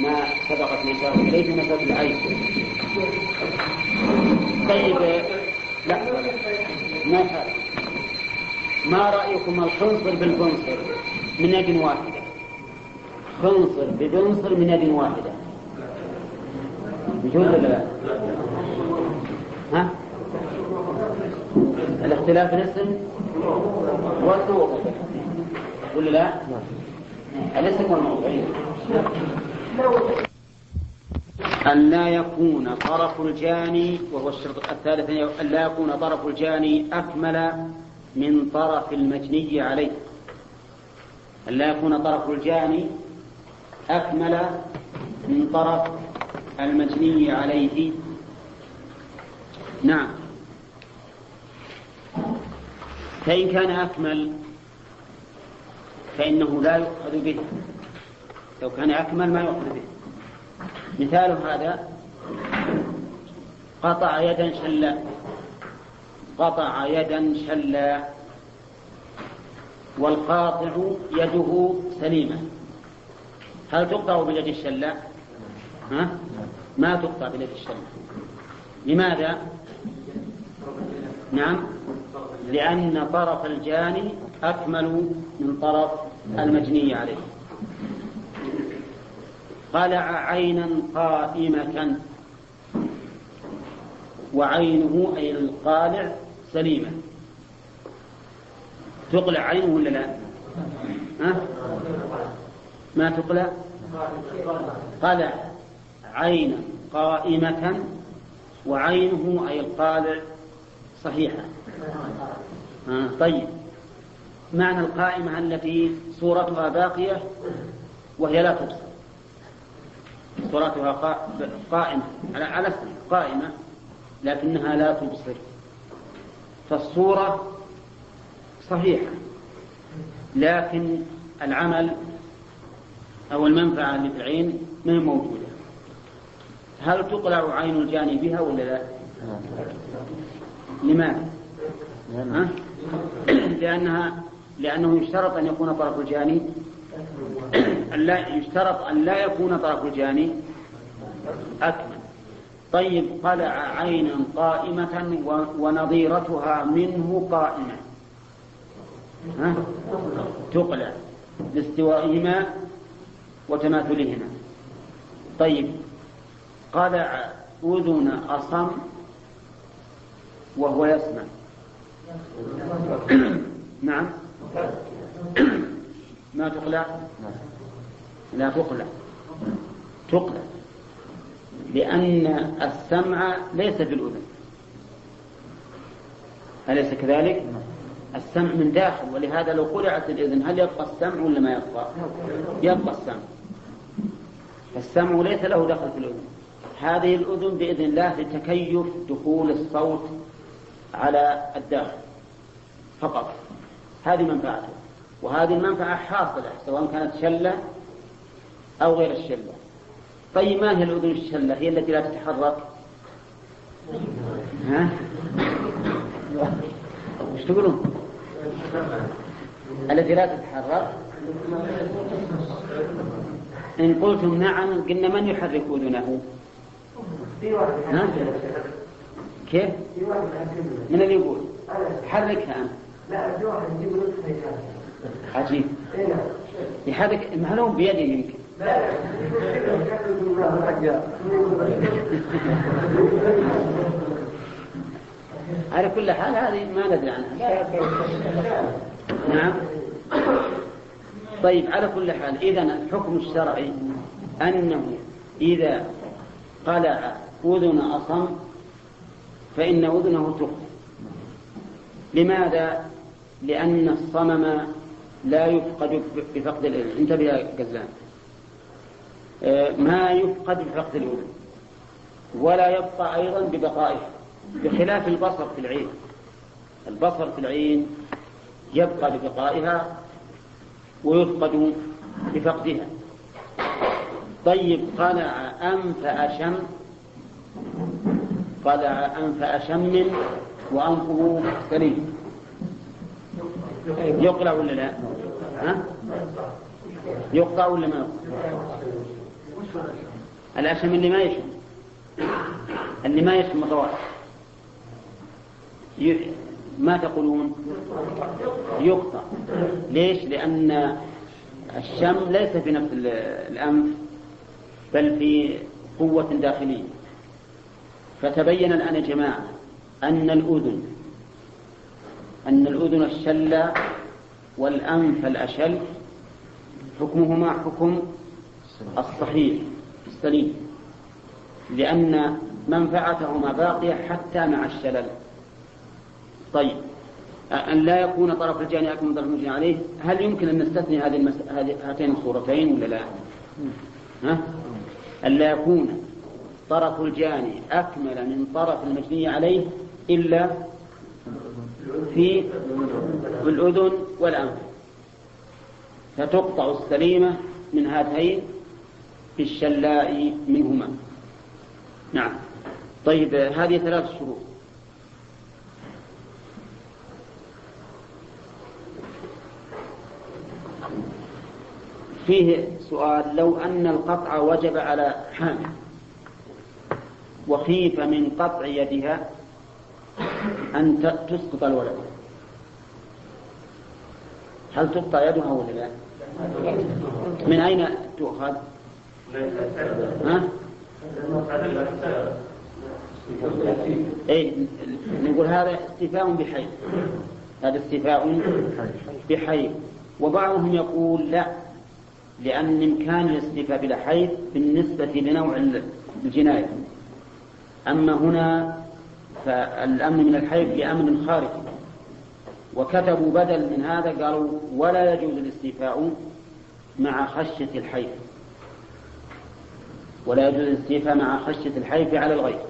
ما سبقت الاشاره اليه في مساله العين. طيب لا. ما ما رأيكم الخنصر بالبنصر من يد واحدة؟ خنصر ببنصر من يد واحدة. يجوز ولا لا؟ ها؟ الاختلاف الاسم والموضع ولا لا؟ الاسم والموضع أن لا يكون طرف الجاني وهو الشرط الثالث أن لا يكون طرف الجاني أكمل من طرف المجني عليه. أن لا يكون طرف الجاني أكمل من طرف المجني عليه. نعم. فإن كان أكمل فإنه لا يؤخذ به. لو كان أكمل ما يؤخذ به. مثال هذا قطع يدا شلا. قطع يدا شلا. والقاطع يده سليمة. هل تقطع باليد الشلاء؟ ها؟ ما تقطع باليد الشلاء لماذا؟ نعم. لأن طرف الجاني أكمل من طرف المجني عليه. قلع عينا قائمة وعينه أي القالع سليمة تقلع عينه ولا لا؟ ها؟ ما تقلع؟ قلع عينا قائمة وعينه أي القالع صحيحة آه طيب معنى القائمة التي صورتها باقية وهي لا تبصر صورتها قائمة على على قائمة لكنها لا تبصر فالصورة صحيحة لكن العمل أو المنفعة اللي في العين ما هي موجودة هل تقلع عين الجاني بها ولا لا؟ لماذا؟ ها؟ لأنها لأنه يشترط أن يكون طرف الجاني لا يشترط أن لا يكون طرف الجاني. أكمل. طيب قلع عينا قائمة ونظيرتها منه قائمة. ها؟ تقلع لاستوائهما وتماثلهما. طيب قلع أذن أصم وهو يسمع. نعم. ما تقلع؟ لا تقلع تقلع. لأن السمع ليس في الأذن أليس كذلك؟ السمع من داخل ولهذا لو قلعت الإذن هل يبقى السمع ولا ما يبقى؟ يبقى السمع. فالسمع ليس له دخل في الأذن. هذه الأذن بإذن الله لتكيف دخول الصوت على الداخل. فقط. هذه منفعته وهذه المنفعة حاصلة سواء كانت شلة أو غير الشلة. طيب ما هي الأذن الشلة؟ هي التي لا تتحرك؟ ها؟ وش تقولون؟ التي لا تتحرك؟ إن قلتم نعم قلنا من يحرك أذنه؟ ها؟ كيف؟ من اللي يقول؟ حركها. أنت لا في واحد يجيب عجيب يحرك معلوم بيده يمكن على كل حال هذه ما ندري عنها. نعم. طيب على كل حال إذا الحكم الشرعي أنه إذا قلع أذن أصم فإن أذنه تخفى لماذا؟ لأن الصمم لا يفقد بفقد الأذن انتبه يا قزان آه، ما يفقد بفقد الأذن ولا يبقى أيضا ببقائه. بخلاف البصر في العين. البصر في العين يبقى ببقائها ويفقد بفقدها طيب قلع أنف أشم قلع أنف أشم وأنفه سليم. يقلع ولا لا؟ ها؟ يقطع ولا ما يقطع؟ الأشم اللي ما يشم اللي ما يشم طوال ما تقولون يقطع ليش لأن الشم ليس في نفس الأنف بل في قوة داخلية فتبين الآن يا جماعة أن الأذن أن الأذن الشلة والأنف الأشل حكمهما حكم الصحيح السليم لأن منفعتهما باقية حتى مع الشلل طيب أن لا يكون طرف الجاني أكمل من طرف المجني عليه هل يمكن أن نستثني هذه المس... هاتين الصورتين ولا لا؟ ها؟ أن لا يكون طرف الجاني أكمل من طرف المجني عليه إلا في الأذن والأنف. فتقطع السليمة من هاتين في الشلاء منهما. نعم. طيب هذه ثلاث شروط. فيه سؤال لو أن القطع وجب على حامل وخيف من قطع يدها أن تسقط الولد هل تقطع يدها ولا لا؟ من أين تؤخذ؟ ها؟ اي نقول هذا استيفاء بحي هذا استيفاء بحي وبعضهم يقول لا لأن إمكان الاستيفاء بلا حيث بالنسبة لنوع الجناية أما هنا فالأمن من الحيض بأمن خارجي وكتبوا بدل من هذا قالوا ولا يجوز الاستيفاء مع خشية الحيض. ولا يجوز الاستيفاء مع خشية الحيض على الغير.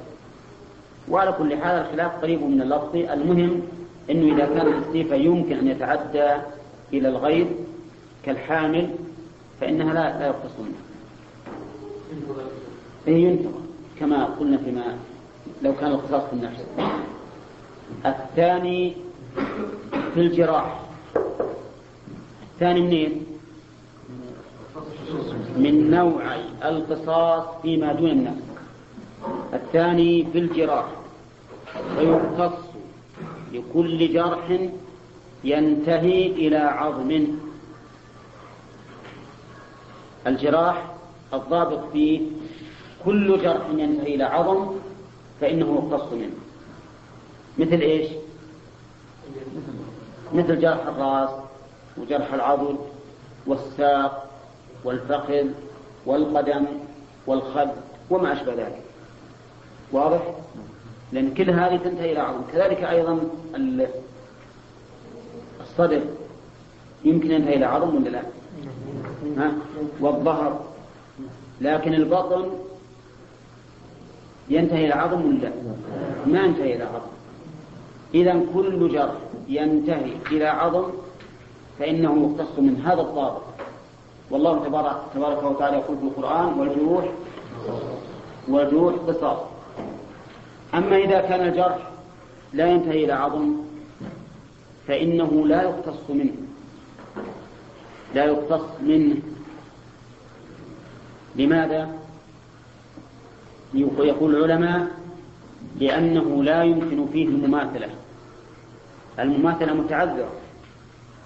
وعلى كل حال الخلاف قريب من اللفظ. المهم أنه إذا كان الاستيفاء يمكن أن يتعدى إلى الغير كالحامل فإنها لا لا يقتص منها. ينتظر. كما قلنا فيما لو كان القصاص في النفس الثاني في الجراح. الثاني منين؟ من نوع القصاص فيما دون النفس الثاني في الجراح. فيقتص لكل جرح ينتهي إلى عظم. الجراح الضابط فيه كل جرح ينتهي إلى عظم. فإنه يقتص منه مثل إيش مثل جرح الرأس وجرح العضد والساق والفخذ والقدم والخد وما أشبه ذلك واضح؟ لأن كل هذه تنتهي إلى عظم كذلك أيضا الصدر يمكن ينتهي إلى عظم ولا لا؟ ها؟ والظهر لكن البطن ينتهي إلى عظم ولا لا؟ ما ينتهي إلى عظم. إذا كل جرح ينتهي إلى عظم فإنه يختص من هذا الضابط والله تبارك, تبارك وتعالى يقول في القرآن والجروح والجروح قصاص. أما إذا كان الجرح لا ينتهي إلى عظم فإنه لا يقتص منه. لا يقتص منه. لماذا؟ يقول العلماء لأنه لا يمكن فيه المماثلة. المماثلة متعذرة.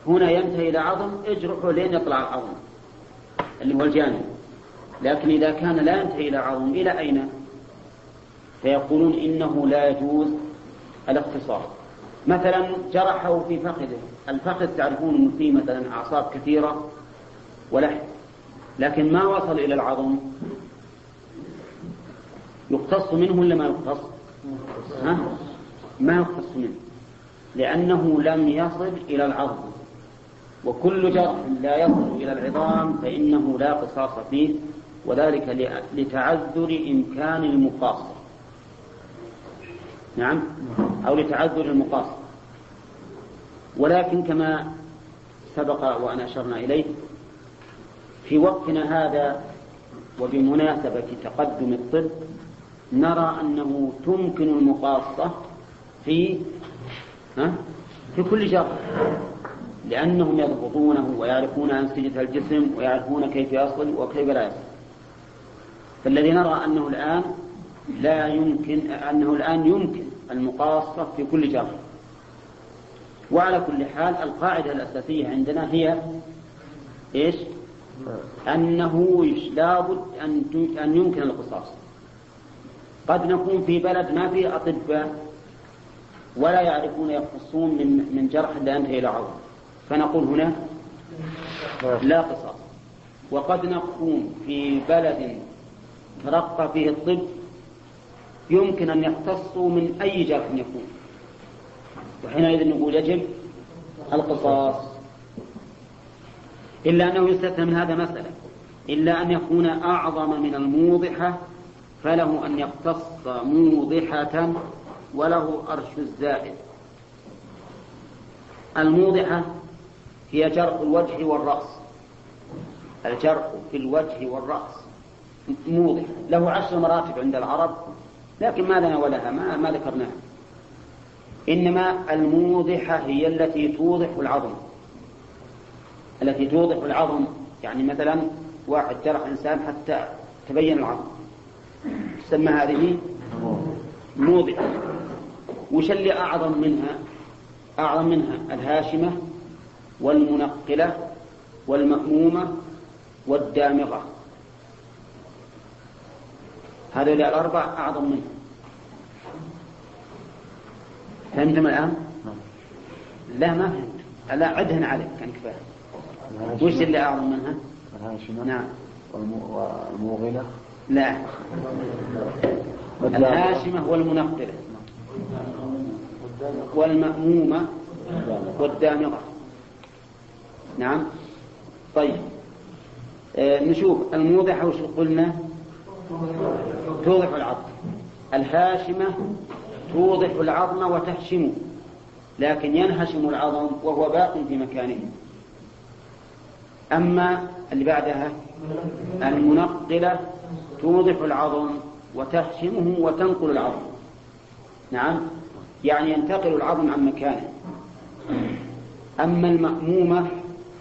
هنا ينتهي إلى عظم اجرحه لين يطلع العظم. اللي هو الجانب. لكن إذا كان لا ينتهي إلى عظم إلى أين؟ فيقولون إنه لا يجوز الاختصار. مثلا جرحه في فخذه. الفخذ تعرفون أنه فيه مثلا أعصاب كثيرة ولحم. لكن ما وصل إلى العظم؟ يقتص منه ولا ما يقتص؟ ها؟ ما يقتص منه. لأنه لم يصل إلى العظم. وكل جرح لا يصل إلى العظام فإنه لا قصاص فيه وذلك لتعذر إمكان المقاصة نعم؟ أو لتعذر المقاصة ولكن كما سبق وأن أشرنا إليه في وقتنا هذا وبمناسبة تقدم الطب نرى أنه تمكن المقاصة في ها؟ في كل جرح لأنهم يضبطونه ويعرفون أنسجة الجسم ويعرفون كيف يصل وكيف لا يصل. فالذي نرى أنه الآن لا يمكن أنه الآن يمكن المقاصة في كل جرح وعلى كل حال القاعدة الأساسية عندنا هي إيش؟ أنه لابد أن أن يمكن القصاص. قد نكون في بلد ما فيه أطباء ولا يعرفون يقصون من من جرح لا ينتهي إلى عظم فنقول هنا لا قصاص. وقد نكون في بلد ترقى فيه الطب يمكن أن يختصوا من أي جرح يكون. وحينئذ نقول يجب القصاص. إلا أنه يستثنى من هذا مسألة. إلا أن يكون أعظم من الموضحة فله أن يقتص موضحة وله أرش الزائد. الموضحة هي جرح الوجه والرأس. الجرح في الوجه والرأس. موضح. له عشر مراتب عند العرب لكن ما لنا ولها ما, ما ذكرناها. إنما الموضحة هي التي توضح العظم. التي توضح العظم يعني مثلا واحد جرح إنسان حتى تبين العظم. تسمى هذه موضحة وش اللي أعظم منها؟ أعظم منها الهاشمة والمنقلة والمأمومة والدامغة. هذه الأربع أعظم منها فهمتم الآن؟ لا ما فهمت. لا عدهن عليك كان كفاية. وش اللي أعظم منها؟
الهاشمة.
نعم.
والموغلة.
لا. الهاشمة والمنقلة والمأمومة والدامغة. نعم. طيب. آه نشوف الموضحة وش قلنا؟ توضح العظم. الهاشمة توضح العظم وتهشمه لكن ينهشم العظم وهو باق في مكانه. أما اللي بعدها المنقلة توضح العظم وتهشمه وتنقل العظم. نعم؟ يعني ينتقل العظم عن مكانه. أما المأمومة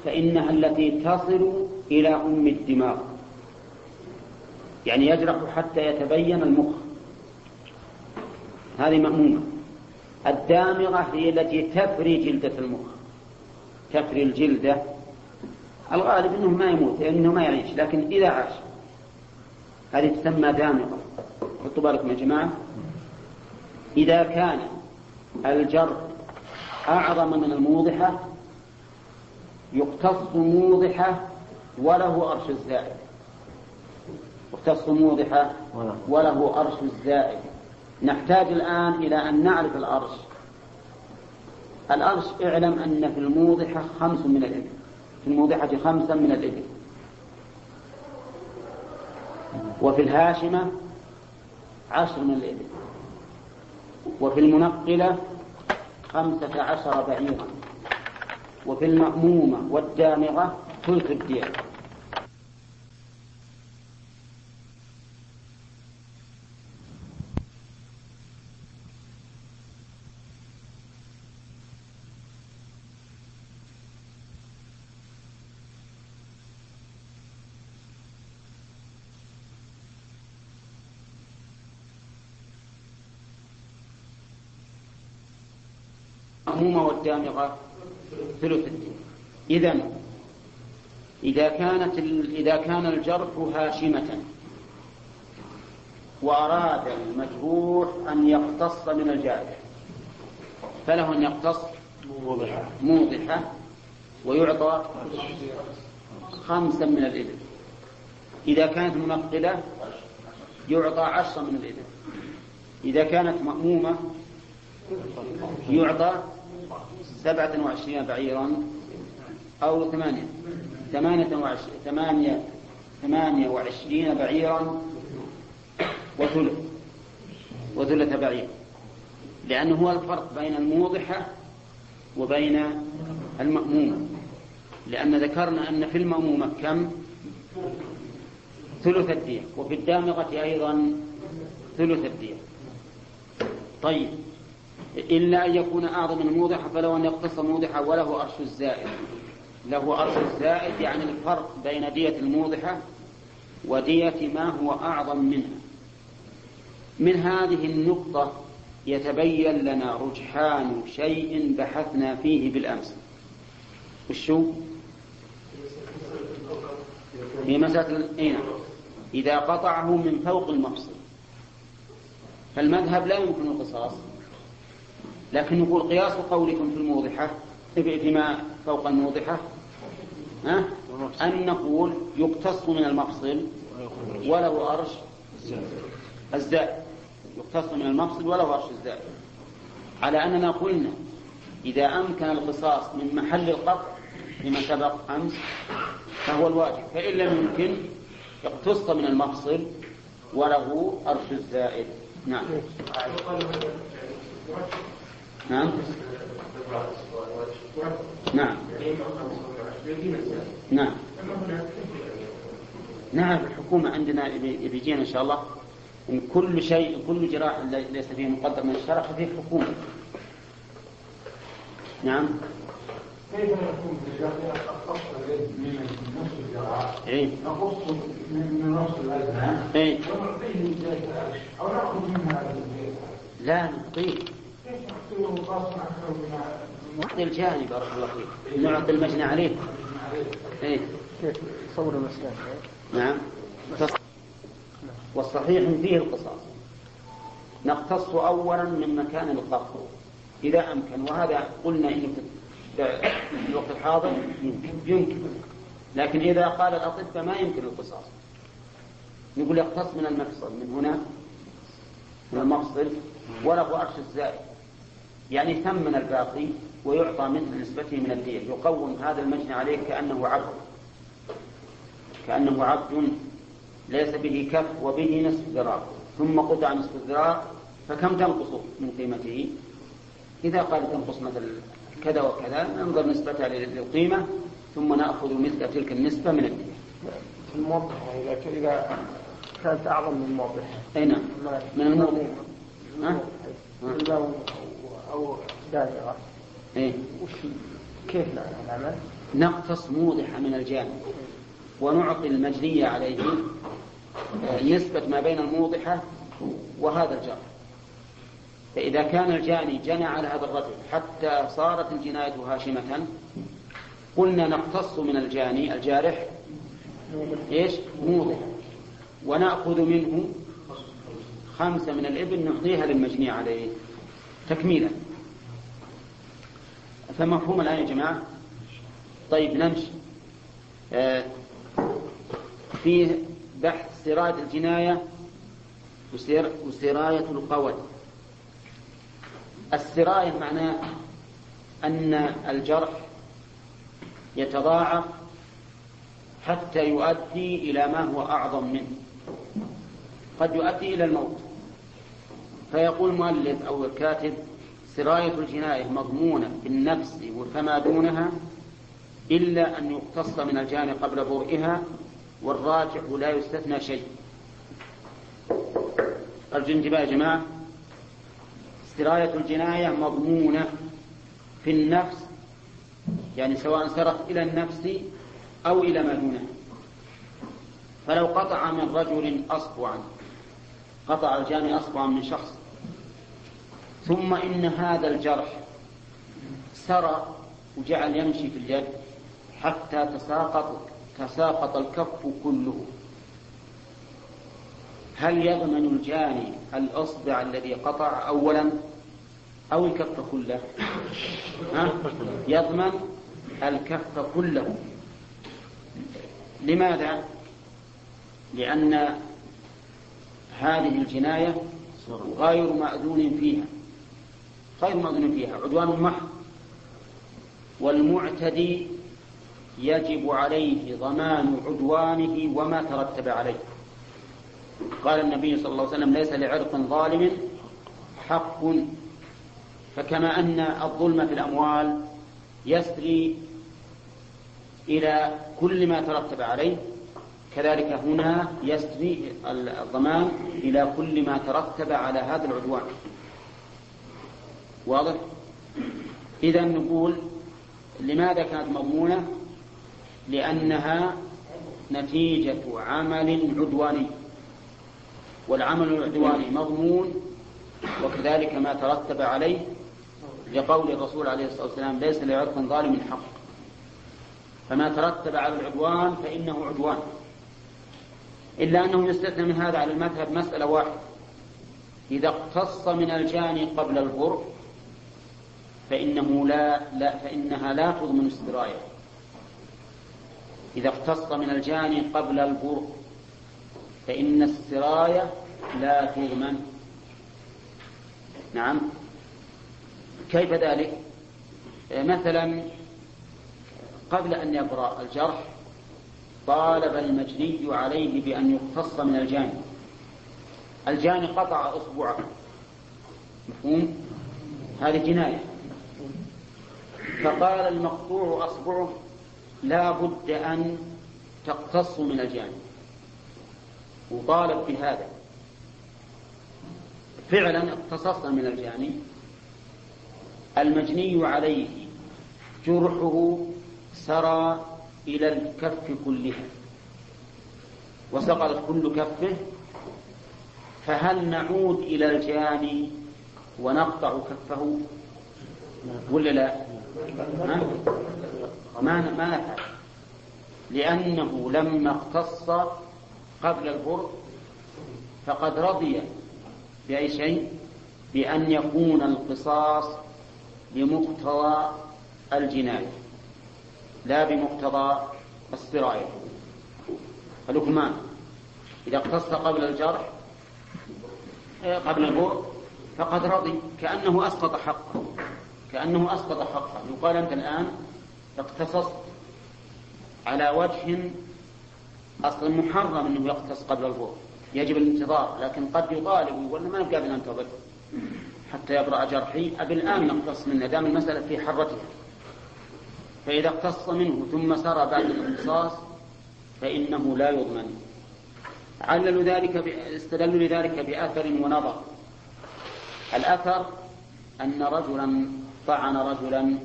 فإنها التي تصل إلى أم الدماغ. يعني يجرح حتى يتبين المخ. هذه مأمومة. الدامغة هي التي تفري جلدة المخ. تفري الجلدة. الغالب أنه ما يموت أنه ما يعيش لكن إذا عاش. هذه تسمى دامغة حطوا بالكم يا جماعة. إذا كان الجر أعظم من الموضحة يقتص موضحة وله أرش الزائد. يقتص موضحة وله أرش الزائد. نحتاج الآن إلى أن نعرف الأرش. الأرش اعلم أن في الموضحة خمس من الإبل. في الموضحة خمسا من الإبل. وفي الهاشمة عشر من الإبل. وفي المنقلة خمسة عشر بعيرا. وفي المأمومة والدامغة ثلث الديار. المأمومة والدامغة ثلث الدين. إذا إذا كانت إذا كان الجرح هاشمة وأراد المجروح أن يقتص من الجارح فله أن يقتص موضحة موضحة ويعطى خمسا من الإبل. إذا كانت منقلة يعطى عشرا من الإبل. إذا كانت مأمومة يعطى سبعة وعشرين بعيرا أو ثمانية. ثمانية وعشرين ثمانية ثمانية وعشرين بعيرا وثلث وثلث بعير. لأنه هو الفرق بين الموضحة وبين المأمومة لأن ذكرنا أن في المأمومة كم؟ ثلث الدية. وفي الدامغة أيضا ثلث الدية. طيب. إلا أن يكون أعظم من الموضحة فلو أن يقتص موضحة وله أرش الزائد. له أرش الزائد يعني الفرق بين دية الموضحة ودية ما هو أعظم منها. من هذه النقطة يتبين لنا رجحان شيء بحثنا فيه بالأمس. وشو؟ في مسألة إيه إذا قطعه من فوق المفصل فالمذهب لا يمكن القصاص. لكن نقول قياس قولكم في الموضحة فيما فوق الموضحة. ها؟ أن نقول يقتص من المفصل وله أرش الزائد يقتص من المفصل وله أرش الزائد على أننا قلنا إذا أمكن القصاص من محل القطع فيما سبق أمس فهو الواجب. فإن لم يمكن اقتص من المفصل وله أرش الزائد نعم. نعم. نعم. نعم. نعم الحكومة عندنا بيجينا إن شاء الله. إن كل شيء كل جراح ليس فيه مقدر من الشرع ففيه حكومة. نعم.
كيف نكون إذا أخص من نفس الجراح
إيه.
نقص من نفس الأذهان
إيه.
ونعطيه أو نأخذ منها
لا نعطيه. نعطي الجاني بارك الله فيك. نعطي المجنى عليه إيه.
صور المسألة
نعم. والصحيح فيه القصاص. نقتص اولا من مكان القتل إذا أمكن. وهذا قلنا انه في الوقت الحاضر يمكن. لكن إذا قال الأطباء ما يمكن القصاص. نقول يقتص من المفصل. من هنا من المفصل. وله أرش الزائد يعني ثمن الباقي ويعطى مثل نسبته من الدية يقوم هذا المجني عليه كأنه عبد. كأنه عبد ليس به كف وبه نصف ذراع. ثم قطع نصف الذراع فكم تنقص من قيمته؟ إذا قال تنقص مثل كذا وكذا ننظر نسبتها للقيمة ثم نأخذ مثل تلك النسبة من الدية
في الموضح إذا كانت أعظم من الموضح.
أي نعم. من الموضع ها؟
أو دائرة.
إيه؟
وش كيف العمل؟
نقتص موضحة من الجانب. ونعطي المجني عليه. نسبة ما بين الموضحة وهذا الجرح فإذا كان الجاني جنى على هذا الرجل حتى صارت الجناية هاشمة قلنا نقتص من الجاني الجارح إيش؟ موضحة ونأخذ منه خمسة من الإبل نعطيها للمجني عليه تكميلا. فمفهوم الآن يا جماعة؟ طيب نمشي. آه فيه بحث سراية الجناية وسراية القول السراية معناه أن الجرح يتضاعف حتى يؤدي إلى ما هو أعظم منه. قد يؤدي إلى الموت. فيقول المؤلف أو الكاتب سراية الجناية مضمونة بالنفس وفما دونها إلا أن يقتص من الجاني قبل برئها والراجع لا يستثنى شيء. الجنجبة يا جماعة. سراية الجناية مضمونة في النفس يعني سواء سرت إلى النفس أو إلى ما دونها. فلو قطع من رجل أصبعا قطع الجاني أصبعا من شخص ثم إن هذا الجرح سرى وجعل يمشي في اليد حتى تساقط تساقط الكف كله. هل يضمن الجاني الأصبع الذي قطع أولا أو الكف كله؟ ها؟ يضمن الكف كله. لماذا؟ لأن هذه الجناية غير مأذون فيها. غير مأذون فيها عدوان محض والمعتدي يجب عليه ضمان عدوانه وما ترتب عليه. قال النبي صلى الله عليه وسلم ليس لعرق ظالم حق. فكما أن الظلم في الأموال يسري إلى كل ما ترتب عليه كذلك هنا يسري الضمان إلى كل ما ترتب على هذا العدوان. واضح؟ إذا نقول لماذا كانت مضمونة؟ لأنها نتيجة عمل عدواني والعمل العدواني مضمون وكذلك ما ترتب عليه لقول الرسول عليه الصلاة والسلام ليس لعرف ظالم حق فما ترتب على العدوان فإنه عدوان إلا أنه يستثنى من هذا على المذهب مسألة واحدة إذا اقتص من الجاني قبل البر فإنه لا, لا فإنها لا تضمن السراية إذا اقتص من الجاني قبل البر فإن السراية لا تضمن. نعم. كيف ذلك؟ مثلا قبل أن يبرأ الجرح طالب المجني عليه بأن يقتص من الجاني. الجاني قطع أصبعه مفهوم؟ هذه جناية. فقال المقطوع أصبعه لا بد أن تقتص من الجانب. وطالب بهذا فعلا اقتصصنا من الجانب. المجني عليه جرحه سرى إلى الكف كلها. وسقطت كل كفه. فهل نعود إلى الجاني ونقطع كفه؟ ولا لا؟ ما ما نفعل لأنه لما اختص قبل البر فقد رضي بأي شيء؟ بأن يكون القصاص بمقتضى الجناية لا بمقتضى السراية. فلكمان إذا اقتص قبل الجرح قبل البر فقد رضي كأنه أسقط حقه. كأنه أسقط حقه. يقال أنت الآن اقتصصت على وجه أصلا محرم أنه يقتص قبل الظهر يجب الانتظار لكن قد يطالب ويقول ما نبقى ننتظر حتى يبرأ جرحي. أبي الآن نقتص منه دام المسألة في حرتها. فإذا اقتص منه ثم سرى بعد الاقتصاص فإنه لا يضمن. عللوا ذلك ب... استدلوا لذلك بأثر ونظر. الأثر أن رجلا طعن رجلا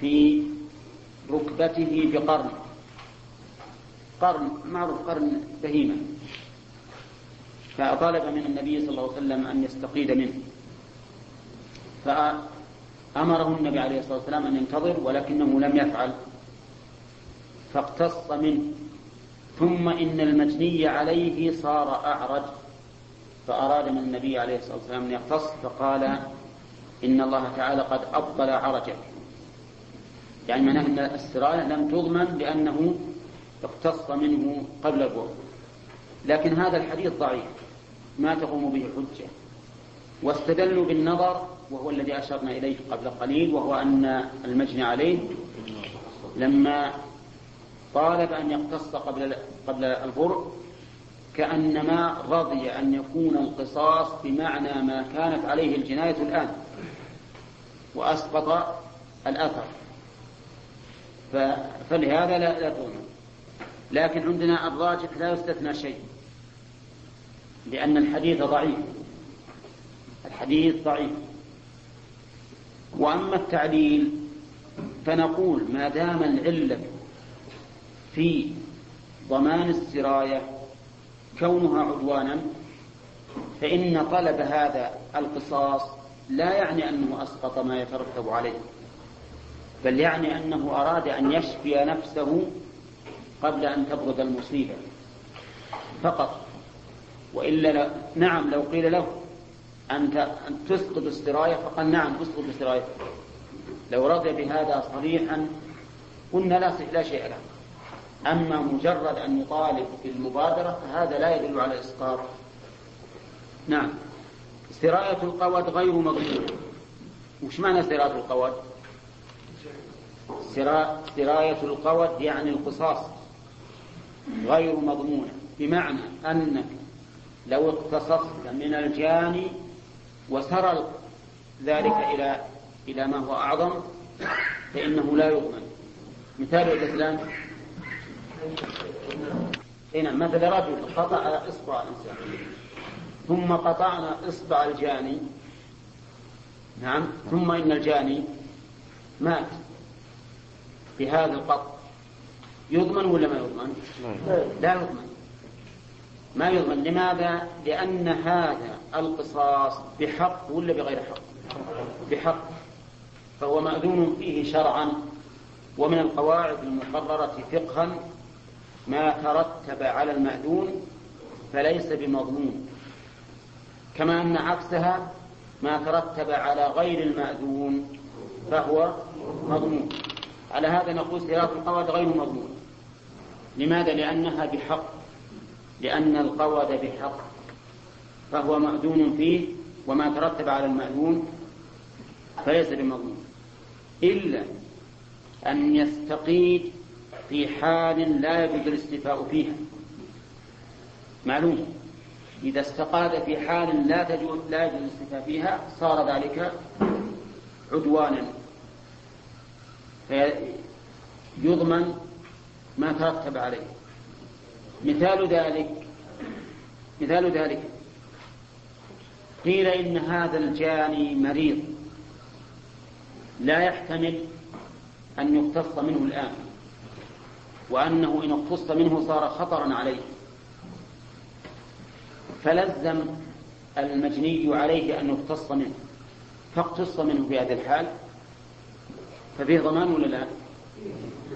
في ركبته بقرن. قرن معروف قرن بهيمة. فطلب من النبي صلى الله عليه وسلم أن يستقيد منه. فأمره النبي عليه الصلاة والسلام أن ينتظر ولكنه لم يفعل. فاقتص منه. ثم إن المجني عليه صار أعرج. فأراد من النبي عليه الصلاة والسلام أن يقتص فقال إن الله تعالى قد أبطل عرجك يعني معناه أن السراية لم تضمن لأنه اقتص منه قبل البول لكن هذا الحديث ضعيف. ما تقوم به حجة. واستدلوا بالنظر وهو الذي أشرنا إليه قبل قليل وهو أن المجني عليه لما طالب أن يقتص قبل قبل البرء كأنما رضي أن يكون القصاص بمعنى ما كانت عليه الجناية الآن. وأسقط الأثر. فلهذا لا, لا تؤمن. لكن عندنا الراجح لا يستثنى شيء. لأن الحديث ضعيف. الحديث ضعيف. وأما التعليل فنقول ما دام العلة في ضمان السراية كونها عدوانا فإن طلب هذا القصاص لا يعني أنه أسقط ما يترتب عليه بل يعني أنه أراد أن يشفي نفسه قبل أن تبرد المصيبة فقط. وإلا لا نعم لو قيل له أنت أن تسقط السراية فقال نعم أسقط السراية. لو رضي بهذا صريحا قلنا لا لا شيء له. أما مجرد أن يطالب بالمبادرة فهذا لا يدل على الإسقاط نعم. سراية القود غير مضمونة وش معنى سراية القود سراية القود يعني القصاص. غير مضمونة بمعنى أنك لو اقتصصت من الجاني وسرى ذلك إلى إلى ما هو أعظم فإنه لا يضمن. مثال الإسلام. هنا مثل رجل قطع إصبع إنسان ثم قطعنا إصبع الجاني. نعم. ثم إن الجاني مات بهذا القطع. يضمن ولا ما يضمن؟ لا يضمن. ما يضمن. لماذا؟ لأن هذا القصاص بحق ولا بغير حق؟ بحق. فهو مأذون فيه شرعا. ومن القواعد المقررة فقها ما ترتب على المأذون فليس بمضمون. كما أن عكسها ما ترتب على غير المأذون فهو مضمون. على هذا نقول صراط القواعد غير مضمون. لماذا؟ لأنها بحق. لأن القود بحق. فهو مأذون فيه وما ترتب على المأذون فليس بمضمون. إلا أن يستقيد في حال لا يجوز الاستيفاء فيها. معلوم؟ إذا استقاد في حال لا تجوز لا يجوز الاستيفاء فيها صار ذلك عدوانا. فيضمن ما ترتب عليه. مثال ذلك مثال ذلك. قيل إن هذا الجاني مريض. لا يحتمل أن يقتص منه الآن. وأنه إن اقتص منه صار خطرا عليه. فلزم المجني عليه أن يقتص منه. فاقتص منه في هذه الحال. ففيه ضمان ولا لا؟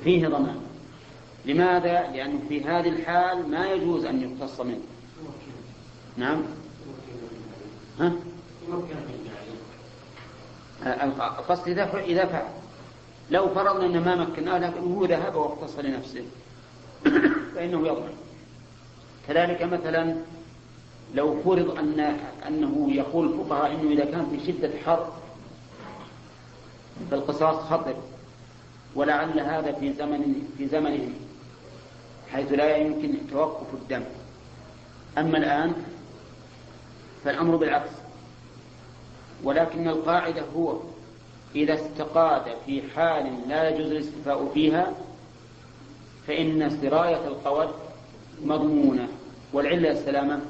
فيه ضمان. لماذا؟ لأنه في هذه الحال ما يجوز أن يقتص منه. نعم. ها؟ القصد إذا إذا فعل. لو فرضنا أن ما مكناه لكن هو ذهب واقتص لنفسه. فإنه يضمن. كذلك مثلا لو فرض أن أنه يقول الفقهاء أنه إذا كان في شدة حر فالقصاص خطر ولعل هذا في زمن في زمنهم حيث لا يمكن توقف الدم. أما الآن فالأمر بالعكس. ولكن القاعدة هو إذا استقاد في حال لا يجوز الاستفاء فيها فإن سراية القود مضمونة والعلة السلامة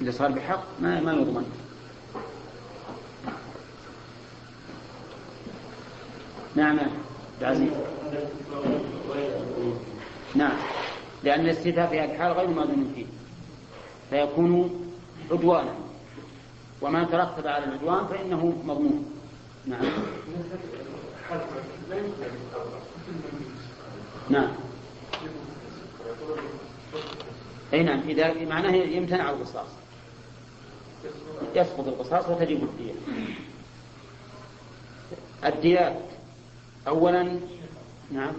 إذا صار بحق ما ما يضمن. نعم. عبد العزيز نعم. لأن الاستيفاء في هذه الحال غير مأذون فيه. فيكون عدوانا. وما ترتب على العدوان فإنه مضمون. نعم. نعم. أي نعم إذا معناه يمتنع القصاص. يسقط القصاص وتجب الدية. الديات اولا نعم.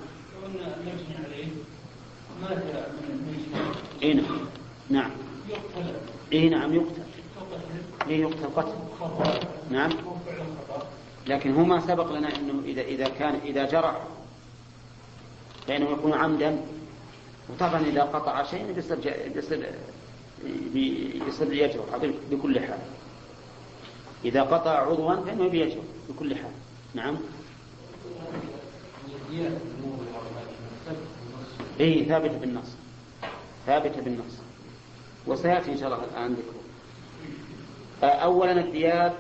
إي نعم نعم. إي نعم يقتل. إي يقتل قتل. نعم. لكن هو ما سبق لنا إنه إذا إذا كان إذا جرح فإنه يكون عمدا. وطبعا إذا قطع شيء يصير يصير يصير يجرح بكل حال. إذا قطع عضوا فإنه بيجرح بكل حال. نعم؟ اي ثابته بالنص. ثابته بالنص. وسيأتي إن شاء الله الآن ذكره. اولا الديات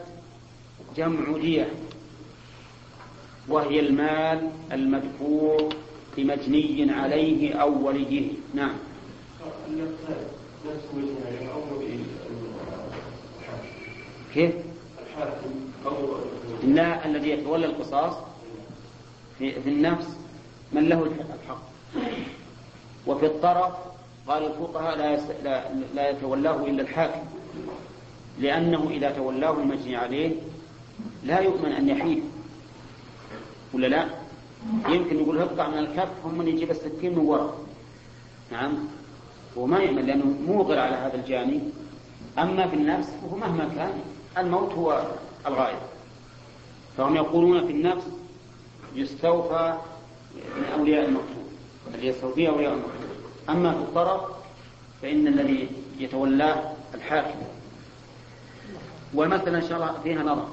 جمع دية وهي المال المدفوع لمجني عليه أو وليه نعم. كيف؟ لا الذي يتولى القصاص في, في النفس من له الحق. وفي الطرف قال الفقهاء لا. لا, لا يتولاه إلا الحاكم. لأنه إذا تولاه المجني عليه لا يؤمن أن يحيد ولا لا؟ يمكن يقول اقطع من الكف هم من يجيب السكين من وراء نعم. وما يؤمن لأنه موغر على هذا الجاني. أما في النفس فهو مهما كان. الموت هو الغاية. فهم يقولون في النفس يستوفى من أولياء المقتول الذي يستوفيه أولياء المقتول أما في الطرف فإن الذي يتولاه الحاكم. والمسألة إن شاء الله فيها نظر.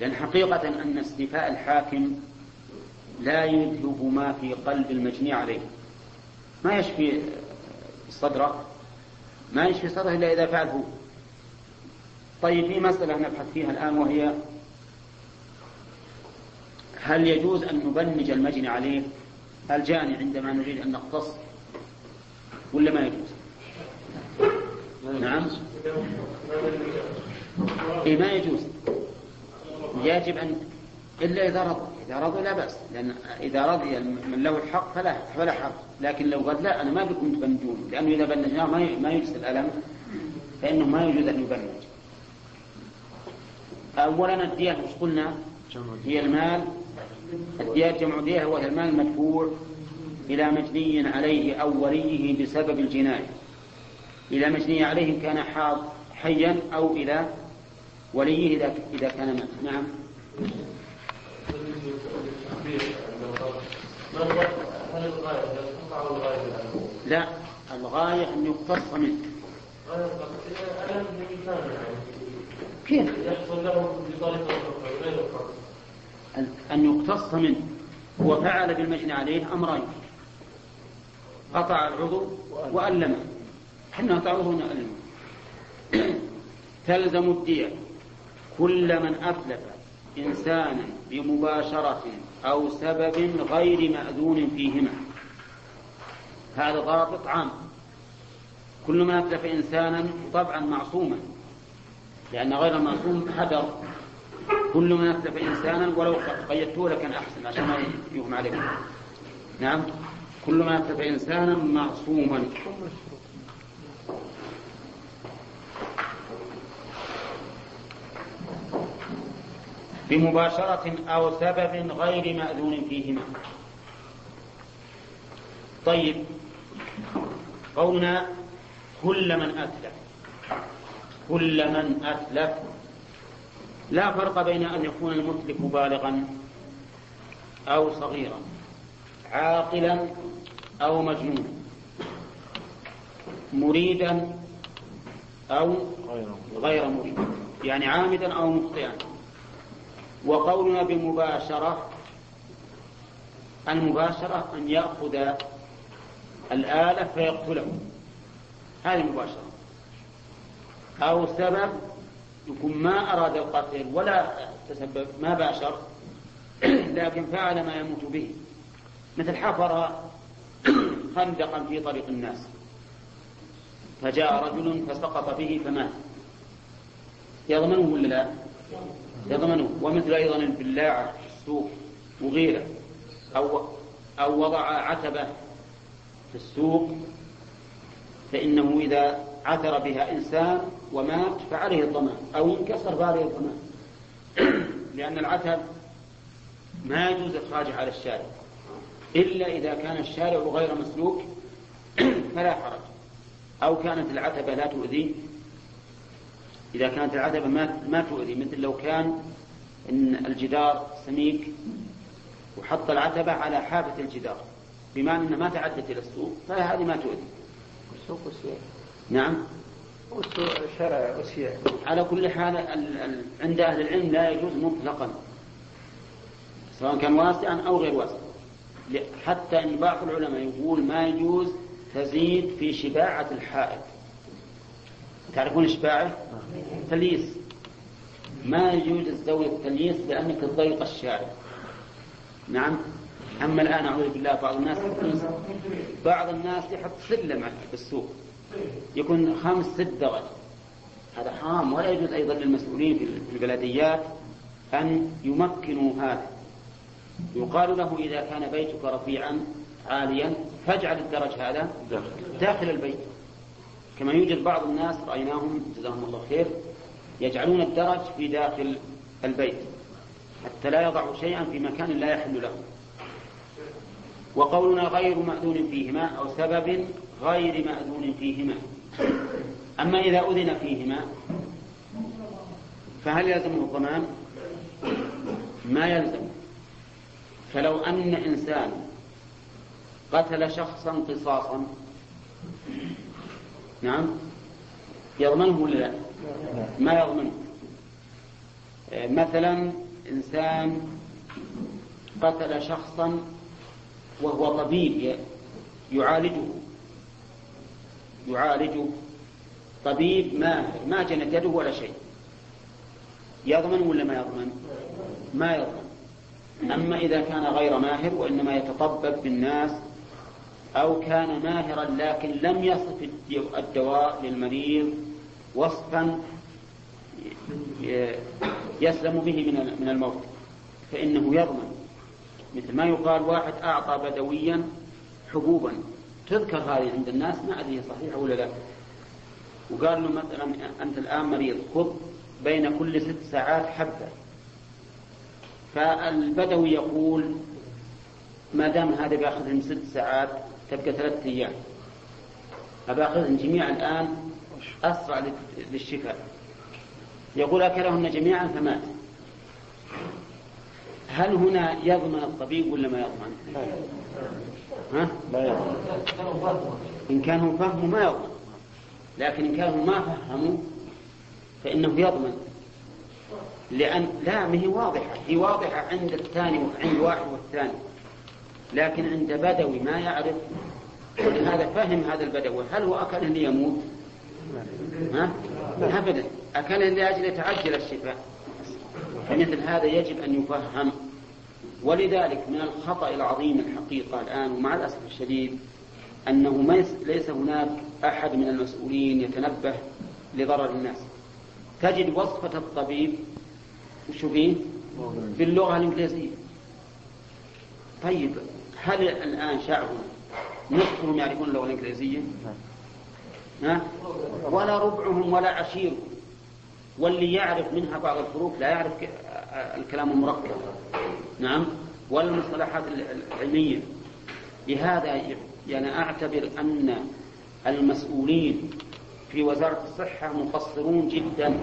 لأن حقيقة أن استيفاء الحاكم لا يذهب ما في قلب المجني عليه. ما يشفي صدره ما يشفي صدره إلا إذا فعله. طيب في مسألة نبحث فيها الآن وهي هل يجوز أن نبنج المجني عليه؟ الجاني عندما نريد أن نقتص؟ ولا ما يجوز؟ نعم. إيه ما يجوز. يجب أن إلا إذا رضى. إذا رضى لا بأس لأن إذا رضي من له الحق فلا فلا حق لكن لو قال لا أنا ما بكم تبنجون لأنه إذا بنجناه ما ما يجلس الألم فإنه ما يجوز أن يبنج أولا الدية وش قلنا؟ هي المال. الدية جمع دية هو المال المدفوع إلى مجني عليه أو وليه بسبب الجناية. إلى مجني عليه كان حاض حيا أو إلى وليه إذا إذا كان مات. نعم. لا الغاية أن يقتص منه كيف؟ أن يقتص منه هو فعل بالمجني عليه أمرين. قطع العضو وألمه. حنا قطعوه ونألمه تلزم الدية. كل من أتلف إنسانا بمباشرة أو سبب غير مأذون فيهما. هذا ضابط عام كل من أتلف إنسانا طبعا معصوما لأن غير المعصوم حذر. كل من أتلف إنسانا ولو قيدته لكان أحسن عشان ما يغمى عليكم نعم كل من أتلف إنسانا معصوما. بمباشرة أو سبب غير مأذون فيهما. طيب قولنا كل من أتلف كل من أتلف لا فرق بين أن يكون المتلف بالغا أو صغيرا عاقلا أو مجنونا مريدا أو غير مريد. يعني عامدا أو مخطئا. وقولنا بمباشرة المباشرة أن يأخذ الآلة فيقتله. هذه مباشرة. أو سبب يكون ما أراد القتل ولا تسبب ما باشر لكن فعل ما يموت به. مثل حفر خندقا في طريق الناس. فجاء رجل فسقط به فمات. يضمنه ولا لا؟ يضمنه ومثل أيضا البلاعة في السوق وغيره أو أو وضع عتبة في السوق فإنه إذا عثر بها إنسان ومات فعليه الضمان أو انكسر فعليه الضمان. لأن العتب ما يجوز إخراجه على الشارع. إلا إذا كان الشارع غير مسلوك فلا حرج. أو كانت العتبة لا تؤذي إذا كانت العتبة ما ما تؤذي مثل لو كان إن الجدار سميك وحط العتبة على حافة الجدار بما أنها ما تعدت إلى السوق فهذه ما تؤذي.
السوق والسياق
نعم.
الشارع والسياق
على كل حال ال- ال- عند أهل العلم لا يجوز مطلقا سواء كان واسعا أو غير واسع. حتى أن بعض العلماء يقول ما يجوز تزيد في شباعة الحائط. تعرفون شباعة؟ تليس. ما يجوز تسوي التليس لأنك تضيق الشارع نعم. أما الآن أعوذ بالله بعض الناس بعض الناس يحط سلم في السوق. يكون خمس ست درج هذا حرام. ولا يجوز أيضا للمسؤولين في البلديات أن يمكنوا هذا. يقال له إذا كان بيتك رفيعا عاليا فاجعل الدرج هذا داخل البيت. كما يوجد بعض الناس رأيناهم جزاهم الله خير يجعلون الدرج في داخل البيت حتى لا يضعوا شيئا في مكان لا يحل له. وقولنا غير مأذون فيهما أو سبب غير مأذون فيهما. أما إذا أذن فيهما فهل يلزمه الضمان؟ ما يلزم. فلو أن إنسان قتل شخصا قصاصا نعم. يضمنه ولا لا؟ ما يضمنه. آه، مثلا إنسان قتل شخصا وهو طبيب يعالجه. يعالجه. طبيب ماهر ما جنت يده ولا شيء. يضمن ولا ما يضمن؟ ما يضمن. أما إذا كان غير ماهر وإنما يتطبب بالناس أو كان ماهرا لكن لم يصف الدواء للمريض وصفا يسلم به من من الموت فإنه يضمن. مثل ما يقال واحد أعطى بدويا حبوبا. تذكر هذه عند الناس؟ ما أدري صحيحة ولا لا. وقال له مثلا أنت الآن مريض خذ بين كل ست ساعات حبة. فالبدوي يقول ما دام هذا بياخذهم ست ساعات تبقى ثلاثة أيام. أباخذهم جميعا الآن أسرع للشفاء. يقول أكلهن جميعا فمات. هل هنا يضمن الطبيب ولا ما يضمن؟ ها؟
لا يضمن.
إن كانوا فهموا ما يضمن. لكن إن كانوا ما فهموا فإنه يضمن. لأن لا ما هي واضحة. هي واضحة عند الثاني وعند واحد والثاني. لكن عند بدوي ما يعرف ولهذا فهم هذا البدوي هل هو أكله ليموت؟ ها؟ أبدا أكله لأجل يتعجل الشفاء فمثل هذا يجب أن يفهم ولذلك من الخطأ العظيم الحقيقة الآن ومع الأسف الشديد أنه ليس هناك أحد من المسؤولين يتنبه لضرر الناس تجد وصفة الطبيب وشو؟ باللغة الإنجليزية طيب هل الآن شعبنا نصفهم يعرفون اللغة الإنجليزية؟ ها؟ ولا ربعهم ولا عشيرهم واللي يعرف منها بعض الحروف لا يعرف الكلام المركب نعم ولا المصطلحات العلمية لهذا يعني أعتبر أن المسؤولين في وزارة الصحة مقصرون جدا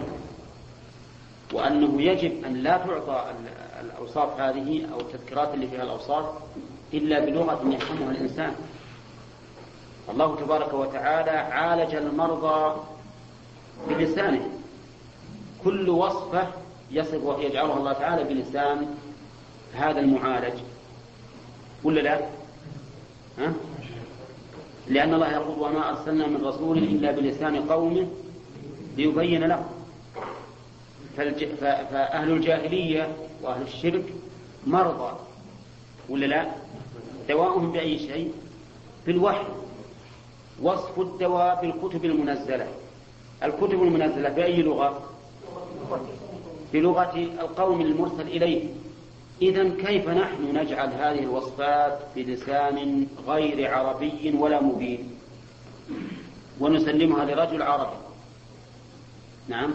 وأنه يجب أن لا تعطى ال- الأوصاف هذه أو التذكيرات اللي فيها الأوصاف إلا بلغة يفهمها الإنسان الله تبارك وتعالى عالج المرضى بلسانه كل وصفة يصف يجعلها الله تعالى بلسان هذا المعالج ولا لا؟ ها؟ لأن الله يقول وما أرسلنا من رسول إلا بلسان قومه ليبين لهم فالج... فأهل الجاهلية وأهل الشرك مرضى ولا لا؟ دواؤهم بأي شيء؟ بالوحي وصف الدواء بالكتب المنزلة الكتب المنزلة بأي لغة؟ بلغة القوم المرسل إليه إذا كيف نحن نجعل هذه الوصفات بلسان غير عربي ولا مبين ونسلمها لرجل عربي نعم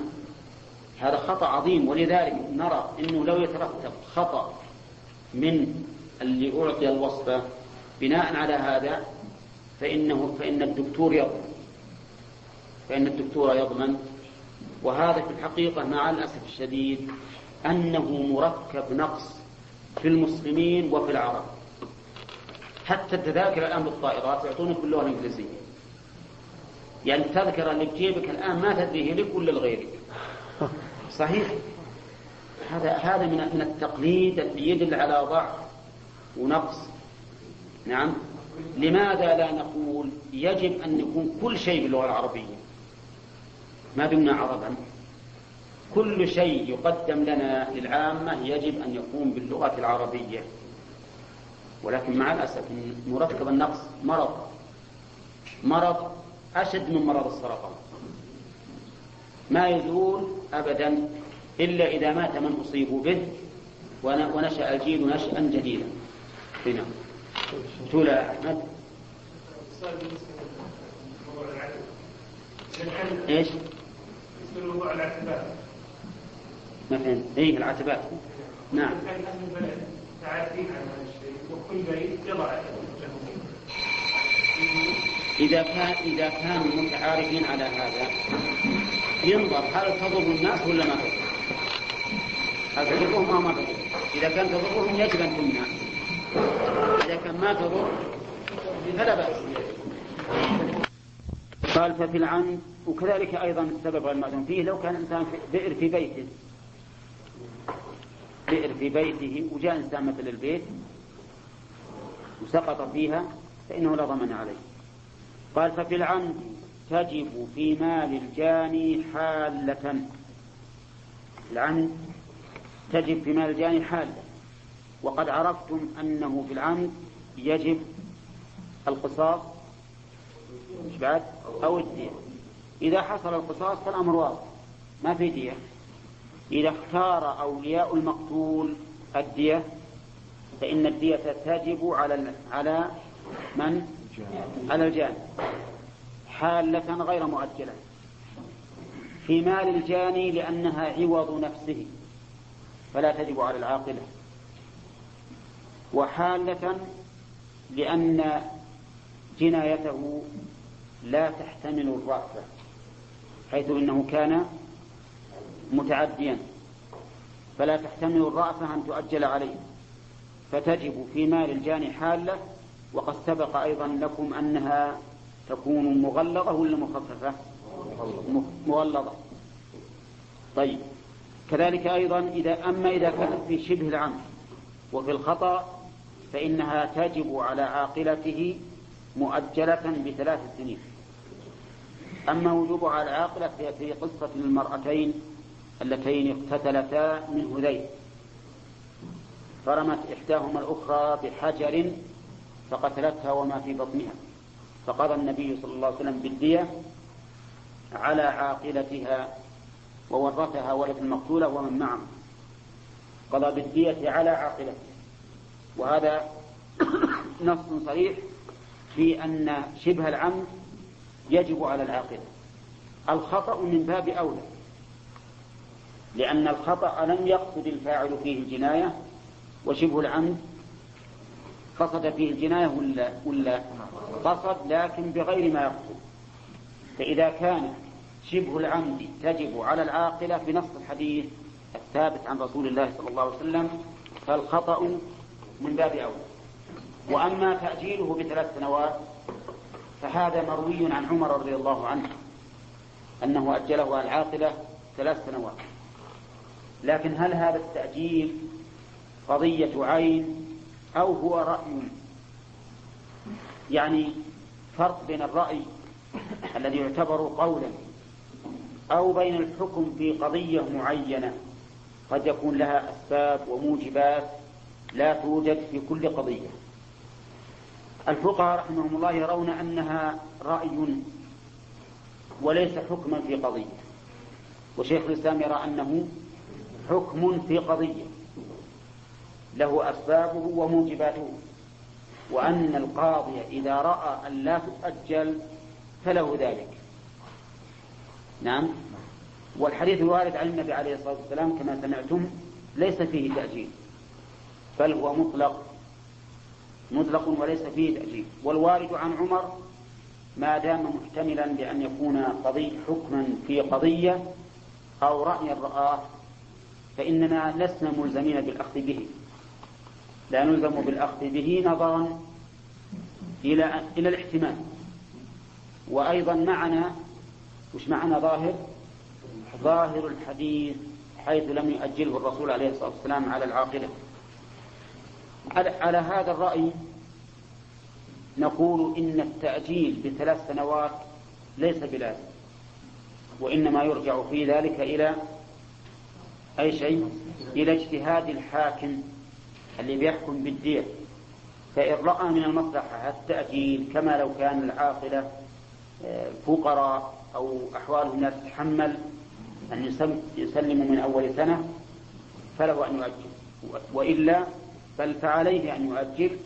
هذا خطأ عظيم ولذلك نرى أنه لو يترتب خطأ من اللي أعطي الوصفة بناء على هذا فإنه فإن الدكتور يضمن. فإن الدكتور يضمن. وهذا في الحقيقة مع الأسف الشديد أنه مركب نقص في المسلمين وفي العرب. حتى التذاكر الآن بالطائرات يعطونك باللغة الإنجليزية. يعني التذكرة اللي بجيبك الآن ما تدري هي لك ولا لغيرك. صحيح؟ هذا هذا من من التقليد اللي يدل على ضعف ونقص. نعم. لماذا لا نقول يجب أن يكون كل شيء باللغة العربية؟ ما دمنا عربا. كل شيء يقدم لنا للعامة يجب أن يكون باللغة العربية. ولكن مع الأسف مركب النقص مرض. مرض أشد من مرض السرطان. ما يزول أبدا إلا إذا مات من أصيب به ونشأ الجيل نشأ جديدا. هنا تولى أحمد إيش؟
موضوع العتبات
ما فهمت إيه العتبات نعم
كان أهل البلد عارفين عن هذا الشيء وكل بيت يضع
إذا كان إذا كانوا متعارفين على هذا ينظر هل تضر الناس ولا ما تضر؟ هل تضرهم أو ما تضر؟ إذا كان تضرهم يجب أن تمنع. إذا كان ما تضر فلا بأس. قال ففي العن وكذلك أيضا السبب المأذون. فيه لو كان إنسان في بئر في بيته. بئر في بيته وجاء إنسان مثل البيت وسقط فيها فإنه لا ضمن عليه. قال ففي العمد تجب في مال الجاني حالة. العمد تجب في مال الجاني حالة. وقد عرفتم أنه في العمد يجب القصاص بعد؟ أو الدية إذا حصل القصاص فالأمر واضح ما في دية. إذا اختار أولياء المقتول الدية فإن الدية تجب على على من؟ على الجاني حالة غير مؤجلة. في مال الجاني لأنها عوض نفسه فلا تجب على العاقلة. وحالة لأن جنايته لا تحتمل الرأفة حيث إنه كان متعديا. فلا تحتمل الرأفة أن تؤجل عليه. فتجب في مال الجاني حالة وقد سبق أيضا لكم أنها تكون مغلظة ولا مخففة؟ مغلظة. طيب. كذلك أيضا إذا أما إذا كانت في شبه العمد وفي الخطأ فإنها تجب على عاقلته مؤجلة بثلاث سنين. أما وجوبها على العاقلة في قصة المرأتين اللتين اقتتلتا من هذيل. فرمت إحداهما الأخرى بحجر فقتلتها وما في بطنها. فقضى النبي صلى الله عليه وسلم بالدية على عاقلتها وورثها ولد المقتولة ومن معه. قضى بالدية على عاقلته. وهذا نص صريح في أن شبه العمد يجب على العاقلة الخطأ من باب أولى لأن الخطأ لم يقصد الفاعل فيه الجناية وشبه العمد قصد فيه الجناية ولا ولا قصد لكن بغير ما يقصد. فإذا كان شبه العمد تجب على العاقلة بنص الحديث الثابت عن رسول الله صلى الله عليه وسلم فالخطأ من باب أولى وأما تأجيله بثلاث سنوات فهذا مروي عن عمر رضي الله عنه أنه أجله العاقلة ثلاث سنوات. لكن هل هذا التأجيل قضية عين أو هو رأي؟ يعني فرق بين الرأي الذي يعتبر قولا أو بين الحكم في قضية معينة قد يكون لها أسباب وموجبات لا توجد في كل قضية. الفقهاء رحمهم الله يرون أنها رأي وليس حكما في قضية. وشيخ الإسلام يرى أنه حكم في قضية. له أسبابه وموجباته. وأن القاضي إذا رأى أن لا تؤجل فله ذلك. نعم. والحديث الوارد عن النبي عليه الصلاة والسلام كما سمعتم ليس فيه تأجيل. بل هو مطلق. مطلق وليس فيه تأجيل. والوارد عن عمر ما دام محتملا بأن يكون قضي حكما في قضية أو رأيا رآه فإننا لسنا ملزمين بالأخذ به. لا نلزم بالأخذ به نظرا إلى إلى الاحتمال. وأيضا معنا وش معنا ظاهر؟ ظاهر الحديث حيث لم يؤجله الرسول عليه الصلاة والسلام على العاقلة. على هذا الرأي نقول إن التأجيل بثلاث سنوات ليس بلازم وإنما يرجع في ذلك إلى أي شيء؟ إلى اجتهاد الحاكم اللي بيحكم بالدية فإن رأى من المصلحة التأجيل كما لو كان العاقلة آه، فقراء أو أحوالهم لا تتحمل أن يسلموا من أول سنة فله أن يؤجل. وإلا بل فعليه أن يؤجل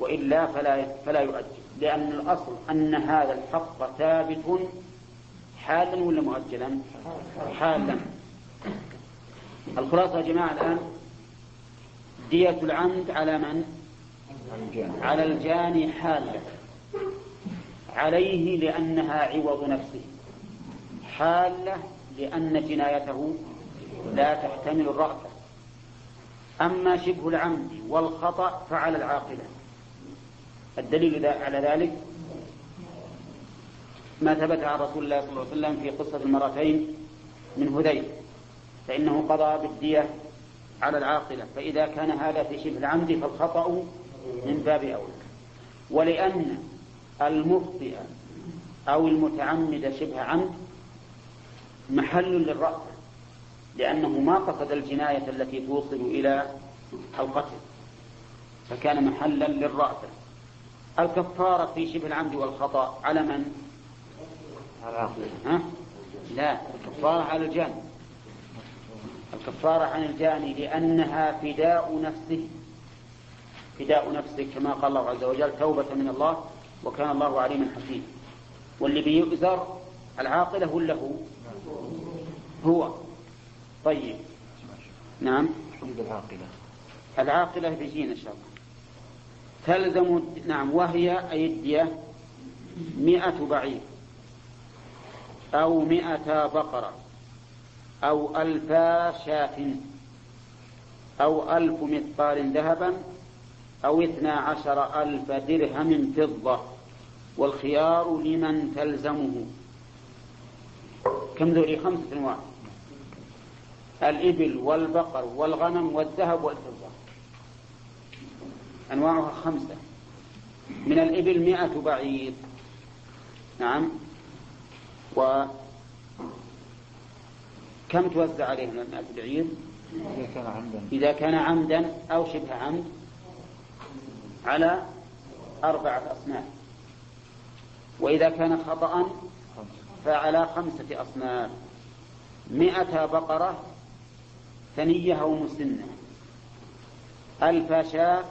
وإلا فلا فلا يؤجل. لأن الأصل أن هذا الحق ثابت حالا ولا مؤجلا؟ حالا. الخلاصة يا جماعة الآن دية العمد على من؟ على الجاني حالة عليه لأنها عوض نفسه. حالة لأن جنايته لا تحتمل الرأفة. أما شبه العمد والخطأ فعلى العاقلة. الدليل على ذلك ما ثبت عن رسول الله صلى الله عليه وسلم في قصة المرتين من هذيل فإنه قضى بالدية على العاقلة. فإذا كان هذا في شبه العمد فالخطأ من باب أولى. ولأن المخطئ أو المتعمد شبه عمد محل للرأفة لأنه ما قصد الجناية التي توصل إلى القتل فكان محلا للرأفة الكفارة في شبه العمد والخطأ على من؟ على العاقل ها؟ لا الكفارة على الجاني الكفارة عن الجاني لأنها فداء نفسه فداء نفسه كما قال الله عز وجل توبة من الله وكان الله عليما حكيما واللي بيؤذر العاقلة ولا هو؟ هو طيب. نعم.
العاقلة.
العاقلة بيجينا إن شاء الله. تلزم نعم وهي أي الدية مئة بعير أو مئة بقرة أو ألفا شاة أو ألف مثقال ذهبا أو اثنا عشر ألف درهم فضة. والخيار لمن تلزمه. كم ذولي خمسة أنواع. الإبل والبقر والغنم والذهب والفضة. أنواعها خمسة. من الإبل مئة بعير. نعم. و كم توزع عليه مئة بعير
إذا كان عمدا.
إذا كان عمدا أو شبه عمد. على أربعة أصناف. وإذا كان خطأ فعلى خمسة أصناف. مئة بقرة ثنية أو مسنة. ألف شاة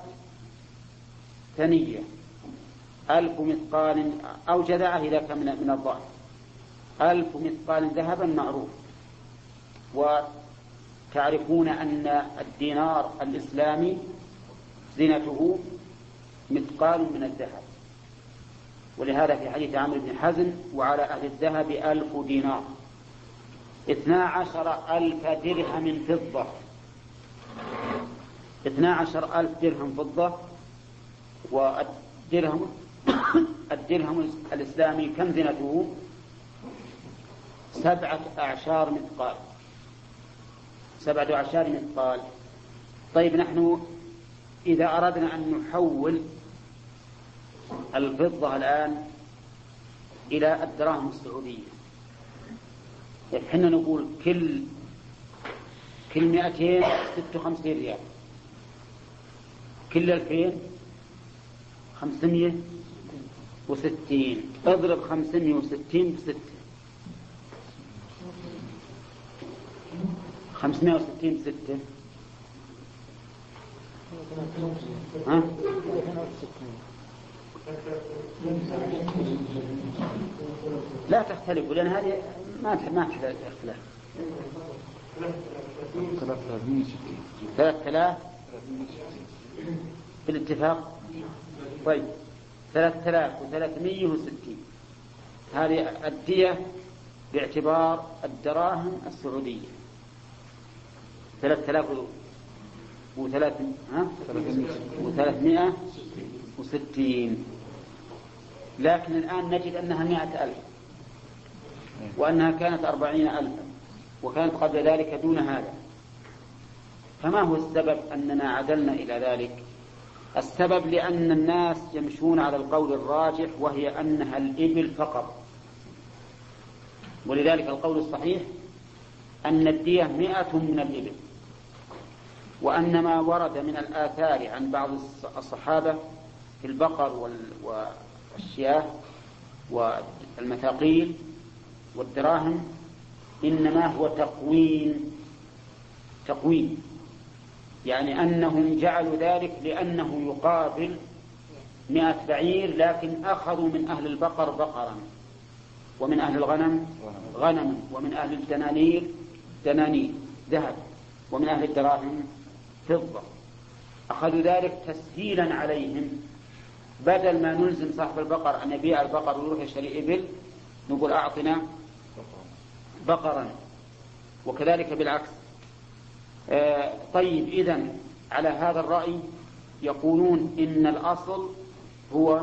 ثنية. ألف مثقال أو جذعة إذا كان من الضعف. ألف مثقال ذهبا معروف. وتعرفون أن الدينار الإسلامي زينته مثقال من الذهب. ولهذا في حديث عمرو بن حزم وعلى أهل الذهب ألف دينار. اثنا عشر ألف درهم فضة. اثنا عشر ألف درهم فضة. والدرهم الدرهم الإسلامي كم زينته سبعة أعشار مثقال. سبعة أعشار مثقال. طيب نحن إذا أردنا أن نحول الفضة الآن إلى الدراهم السعودية. إحنا نقول كل كل 256 ريال. كل 2000 560 أضرب 560 بستة. 560 بستة. ها؟ لا تختلفوا لأن هذه ما ما تحتاج اختلاف 3000 بالاتفاق؟ طيب. 3360 هذه الدية باعتبار الدراهم السعودية. 3000 وثلاثمائة وستين. لكن الآن نجد أنها مائة ألف. وأنها كانت أربعين ألفا وكانت قبل ذلك دون هذا. فما هو السبب أننا عدلنا إلى ذلك؟ السبب لأن الناس يمشون على القول الراجح وهي أنها الإبل فقط. ولذلك القول الصحيح أن الدية مئة من الإبل. وأن ما ورد من الآثار عن بعض الصحابة في البقر والشياه والمثاقيل والدراهم إنما هو تقويم تقويم. يعني أنهم جعلوا ذلك لأنه يقابل مئة بعير لكن أخذوا من أهل البقر بقرا. ومن أهل الغنم غنما ومن أهل الدنانير دنانير ذهب. ومن أهل الدراهم فضة. أخذوا ذلك تسهيلا عليهم. بدل ما نلزم صاحب البقر أن يبيع البقر ويروح يشتري إبل نقول أعطنا بقرا وكذلك بالعكس. آه طيب إذا على هذا الرأي يقولون إن الأصل هو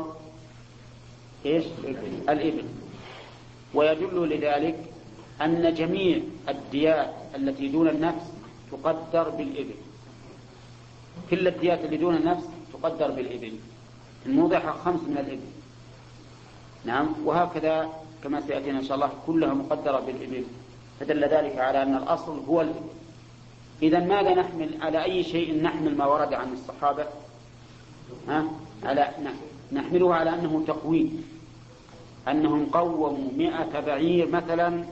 إيش؟ الإبل. ويدل لذلك أن جميع الديات التي دون النفس تقدر بالإبل. كل الديات اللي دون النفس تقدر بالإبل. الموضحة خمس من الإبل. نعم وهكذا كما سيأتينا إن شاء الله كلها مقدرة بالإبل. فدل ذلك على أن الأصل هو الإبل. إذا ماذا نحمل؟ على أي شيء نحمل ما ورد عن الصحابة؟ ها؟ على نحمله على أنه تقويم. أنهم قوموا مئة بعير مثلا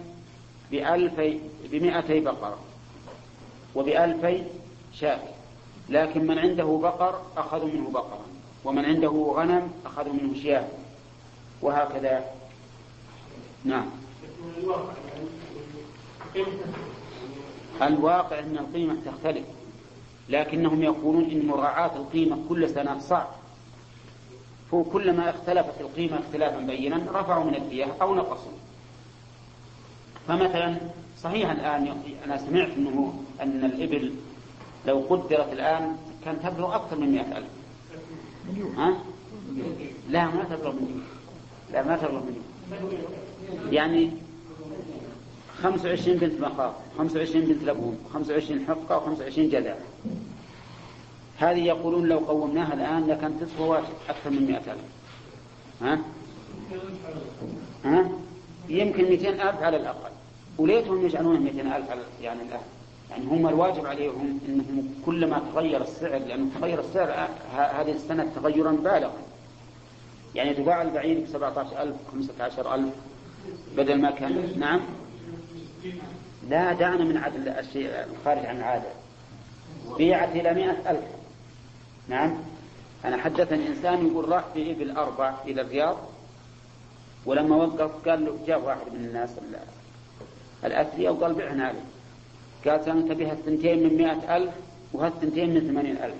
بألفي بمئتي بقرة وبألفي شاة. لكن من عنده بقر أخذوا منه بقرا ومن عنده غنم أخذوا منه شياه وهكذا نعم. الواقع أن القيمة تختلف. لكنهم يقولون إن مراعاة القيمة كل سنة صعب. هو كلما اختلفت القيمة اختلافا بينا رفعوا من الدية أو نقصوا. فمثلا صحيح الآن أنا سمعت أنه أن الإبل لو قدرت الآن كان تبلغ أكثر من مئة ألف. ها؟ لا ما تبلغ مليون. لا ما تبلغ مليون. يعني 25 بنت مخاض 25 بنت لبون 25 حقة و25 جذع هذه يقولون لو قومناها الآن لكان تسوى أكثر من 100 ألف. ها؟ ها؟ يمكن 200 ألف على الأقل. وليتهم يجعلونها 200 ألف على يعني الآن. يعني هم الواجب عليهم إنهم كلما تغير السعر لأنه تغير السعر هذه السنة تغيرا بالغا. يعني تباع البعير ب 17000 15000 بدل ما كان نعم. لا دعنا من عدل الشيء الخارج عن العادة. بيعت إلى 100000 نعم. أنا حدثني إنسان يقول راح في ابل أربع إلى الرياض ولما وقف قال له جاء واحد من الناس الأثرياء وقال بعنا عليه قال سننتبه الثنتين من مئة ألف وهالثنتين من ثمانين ألف.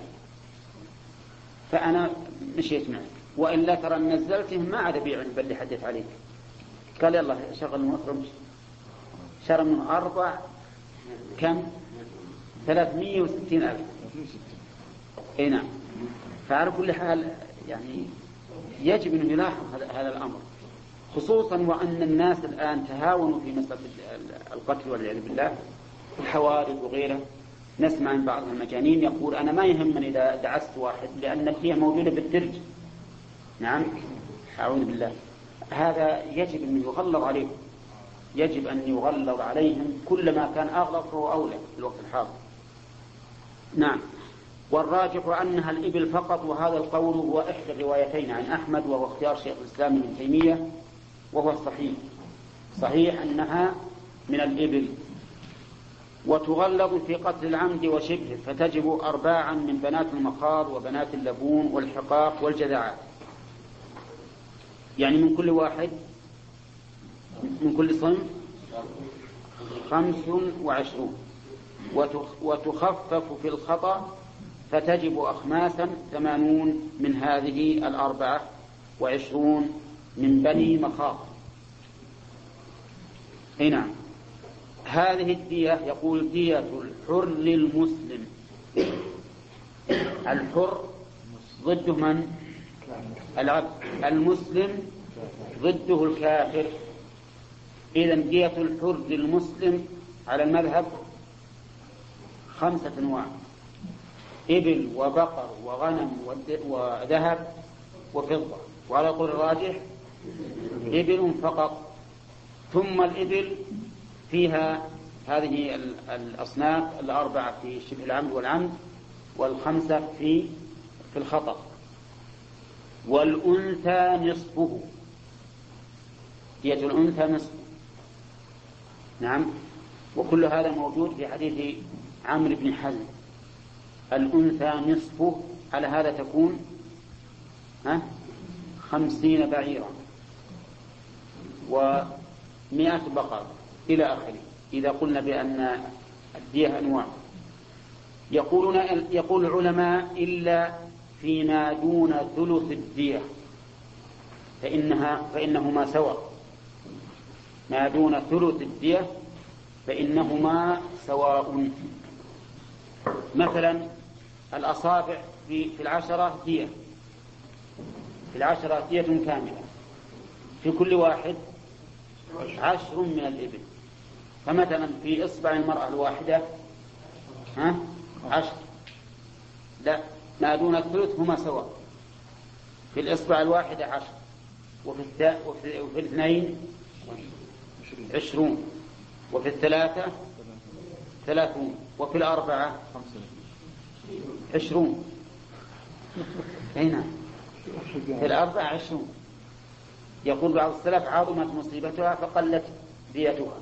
فأنا مشيت معك. وإلا ترى نزلتهم ما عاد أبيع بل حدث عليك. قال يلا شغل المخرج شرى من أربع كم؟ ثلاثمية وستين ألف. إي نعم. فعلى كل حال يعني يجب أن يلاحظ هذا الأمر خصوصا وأن الناس الآن تهاونوا في مسألة القتل والعياذ بالله الحوادث وغيره نسمع من بعض المجانين يقول أنا ما يهمني إذا دعست واحد لأن الدية موجودة بالدرج. نعم. أعوذ بالله. هذا يجب أن يغلظ عليهم. يجب أن يغلظ عليهم كلما كان أغلظ فهو أولى في الوقت الحاضر. نعم. والراجح أنها الإبل فقط وهذا القول هو إحدى الروايتين عن أحمد وهو اختيار شيخ الإسلام ابن تيمية وهو الصحيح. صحيح أنها من الإبل. وتغلظ في قتل العمد وشبهه فتجب أرباعا من بنات المخاض وبنات اللبون والحقاق والجذعات يعني من كل واحد من كل صنف خمس وعشرون. وتخفف في الخطأ فتجب أخماسا ثمانون من هذه الأربعة وعشرون من بني مخاض أي نعم. هذه الدية يقول دية الحر للمسلم. الحر ضده من؟ العبد المسلم ضده الكافر. إذا دية الحر للمسلم على المذهب خمسة أنواع. إبل وبقر وغنم وذهب وفضة. وعلى قول الراجح إبل فقط. ثم الإبل فيها هذه الأصناف الأربعة في شبه العمد والعمد والخمسة في في الخطأ. والأنثى نصفه. دية الأنثى نصفه نعم. وكل هذا موجود في حديث عمرو بن حزم. الأنثى نصفه. على هذا تكون ها خمسين بعيرا. ومائة بقرة إلى آخره إذا قلنا بأن الدية أنواع. يقولون يقول العلماء إلا فيما دون ثلث الدية. فإنها فإنهما سواء ما دون ثلث الدية فإنهما سواء. مثلا الأصابع في في العشرة دية. في العشرة دية كاملة. في كل واحد عشر من الإبل. فمثلا في إصبع المرأة الواحدة ها؟ عشر. لا. ما دون الثلث هما سواء في الإصبع الواحدة عشر وفي, الث... وفي... وفي الاثنين عشرون وفي الثلاثة ثلاثون وفي الأربعة عشرون. هنا. في الأربعة عشرون. يقول بعض السلف عظمت مصيبتها فقلت ديتها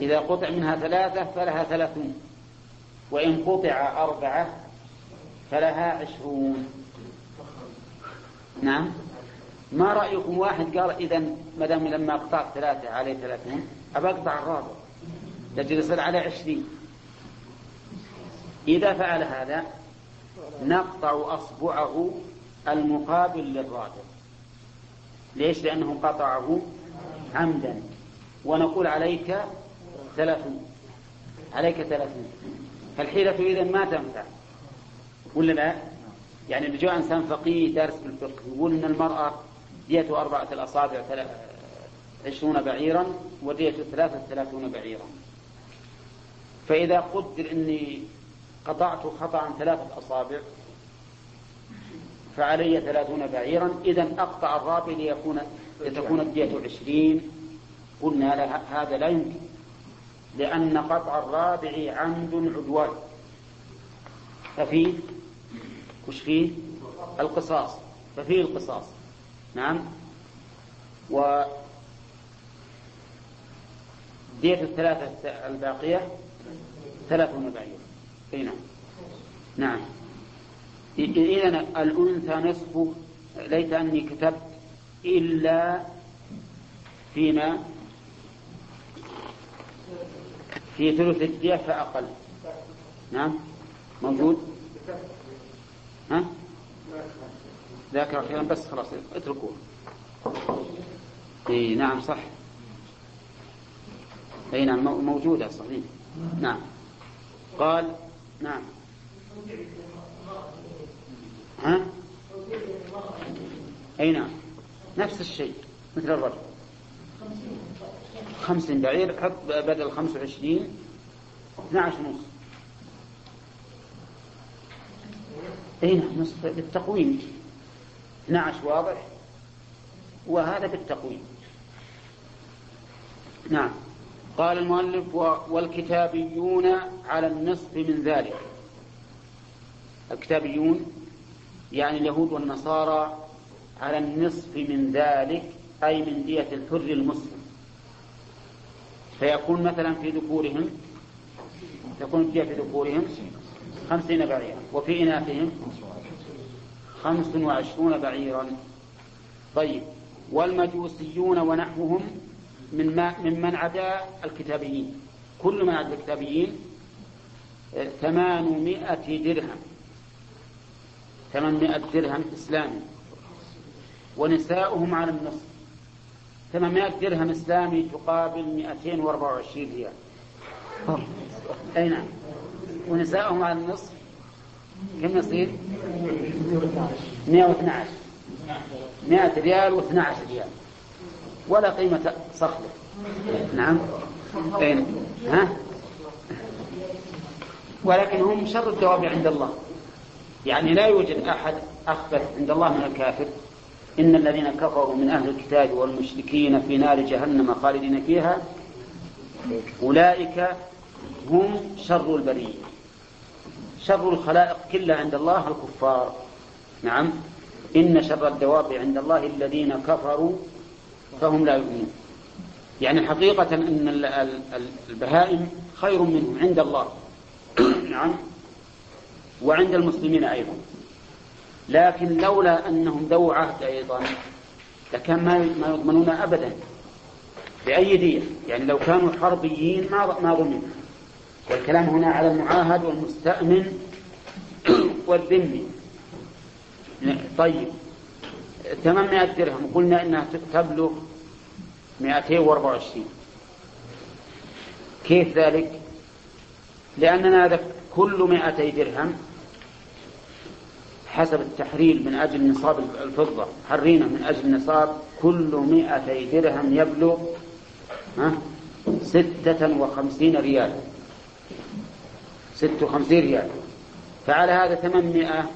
إذا قطع منها ثلاثة فلها ثلاثون وإن قطع أربعة فلها عشرون. نعم. ما رأيكم واحد قال إذا ما دام لما قطعت ثلاثة عليه ثلاثون أبى أقطع الرابع. لجل يصير على عشرين. إذا فعل هذا نقطع أصبعه المقابل للرابع. ليش؟ لأنه قطعه عمدا. ونقول عليك ثلاثون. عليك ثلاثون. فالحيلة إذا ما تنفع. ولا لا؟ يعني اللي جاء إنسان فقيه دارس بالفقه يقول إن المرأة دية أربعة الأصابع عشرون بعيرا ودية ثلاثة ثلاثون بعيرا. فإذا قدر أني قطعت خطأ ثلاثة أصابع فعلي ثلاثون بعيرا إذا أقطع الرابع ليكون لتكون الدية عشرين. قلنا لها هذا لا يمكن لأن قطع الرابع عمد عدوان. ففيه وش فيه؟ القصاص ففيه القصاص. نعم. و دية الثلاثة الباقية ثلاثون بعير أي نعم. نعم. إذا الأنثى نصف ليت أني كتبت إلا فيما في ثلث الدية فأقل. نعم. موجود؟ ها؟ ذاكر أخيرا بس خلاص اتركوه. إي نعم صح. إي نعم موجودة صحيح. نعم. قال نعم. ها؟ إي نعم. نفس الشيء مثل الرجل. خمسين بعير حط بدل خمسة وعشرين اثنى عشر ونص. اي نعم نصف بالتقويم. 12 واضح؟ وهذا بالتقويم. نعم. قال المؤلف والكتابيون على النصف من ذلك. الكتابيون يعني اليهود والنصارى على النصف من ذلك أي من دية الحر المسلم. فيكون مثلا في ذكورهم تكون الدية في ذكورهم خمسين بعيرا. وفي إناثهم خمس وعشرون بعيرا. طيب. والمجوسيون ونحوهم من ما ممن عدا الكتابيين. كل من عدا الكتابيين ثمانمائة درهم. ثمانمائة درهم إسلامي. ونساؤهم على النصف. ثمانمائة درهم إسلامي تقابل 224 ريال. أي نعم. ونساؤهم على النصف. كم يصير؟ 112 100 ريال و12 ريال. ولا قيمة صخرة نعم. أين ها؟ ولكن هم شر الدواب عند الله. يعني لا يوجد أحد أخبث عند الله من الكافر. إن الذين كفروا من أهل الكتاب والمشركين في نار جهنم خالدين فيها. أولئك هم شر البرية. شر الخلائق كلها عند الله الكفار. نعم. إن شر الدواب عند الله الذين كفروا فهم لا يؤمنون. يعني حقيقة أن البهائم خير منهم عند الله. نعم. وعند المسلمين أيضا. لكن لولا أنهم ذو عهد أيضا لكان ما يضمنون أبدا. بأي دية يعني لو كانوا حربيين ما ما والكلام هنا على المعاهد والمستأمن والذمي. طيب 800 درهم قلنا إنها تبلغ 224 كيف ذلك؟ لأننا كل 200 درهم حسب التحرير من أجل نصاب الفضة. حرينا من أجل نصاب كل مائتي درهم يبلغ ستة وخمسين ريال. ست وخمسين ريال. فعلى هذا ثمانمائة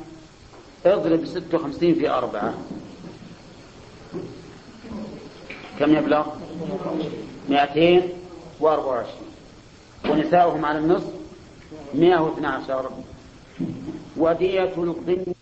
اضرب ست وخمسين في أربعة. كم يبلغ؟ مائتين وأربعة وعشرين. ونساؤهم على النصف مائة واثنى عشر. ودية الضمن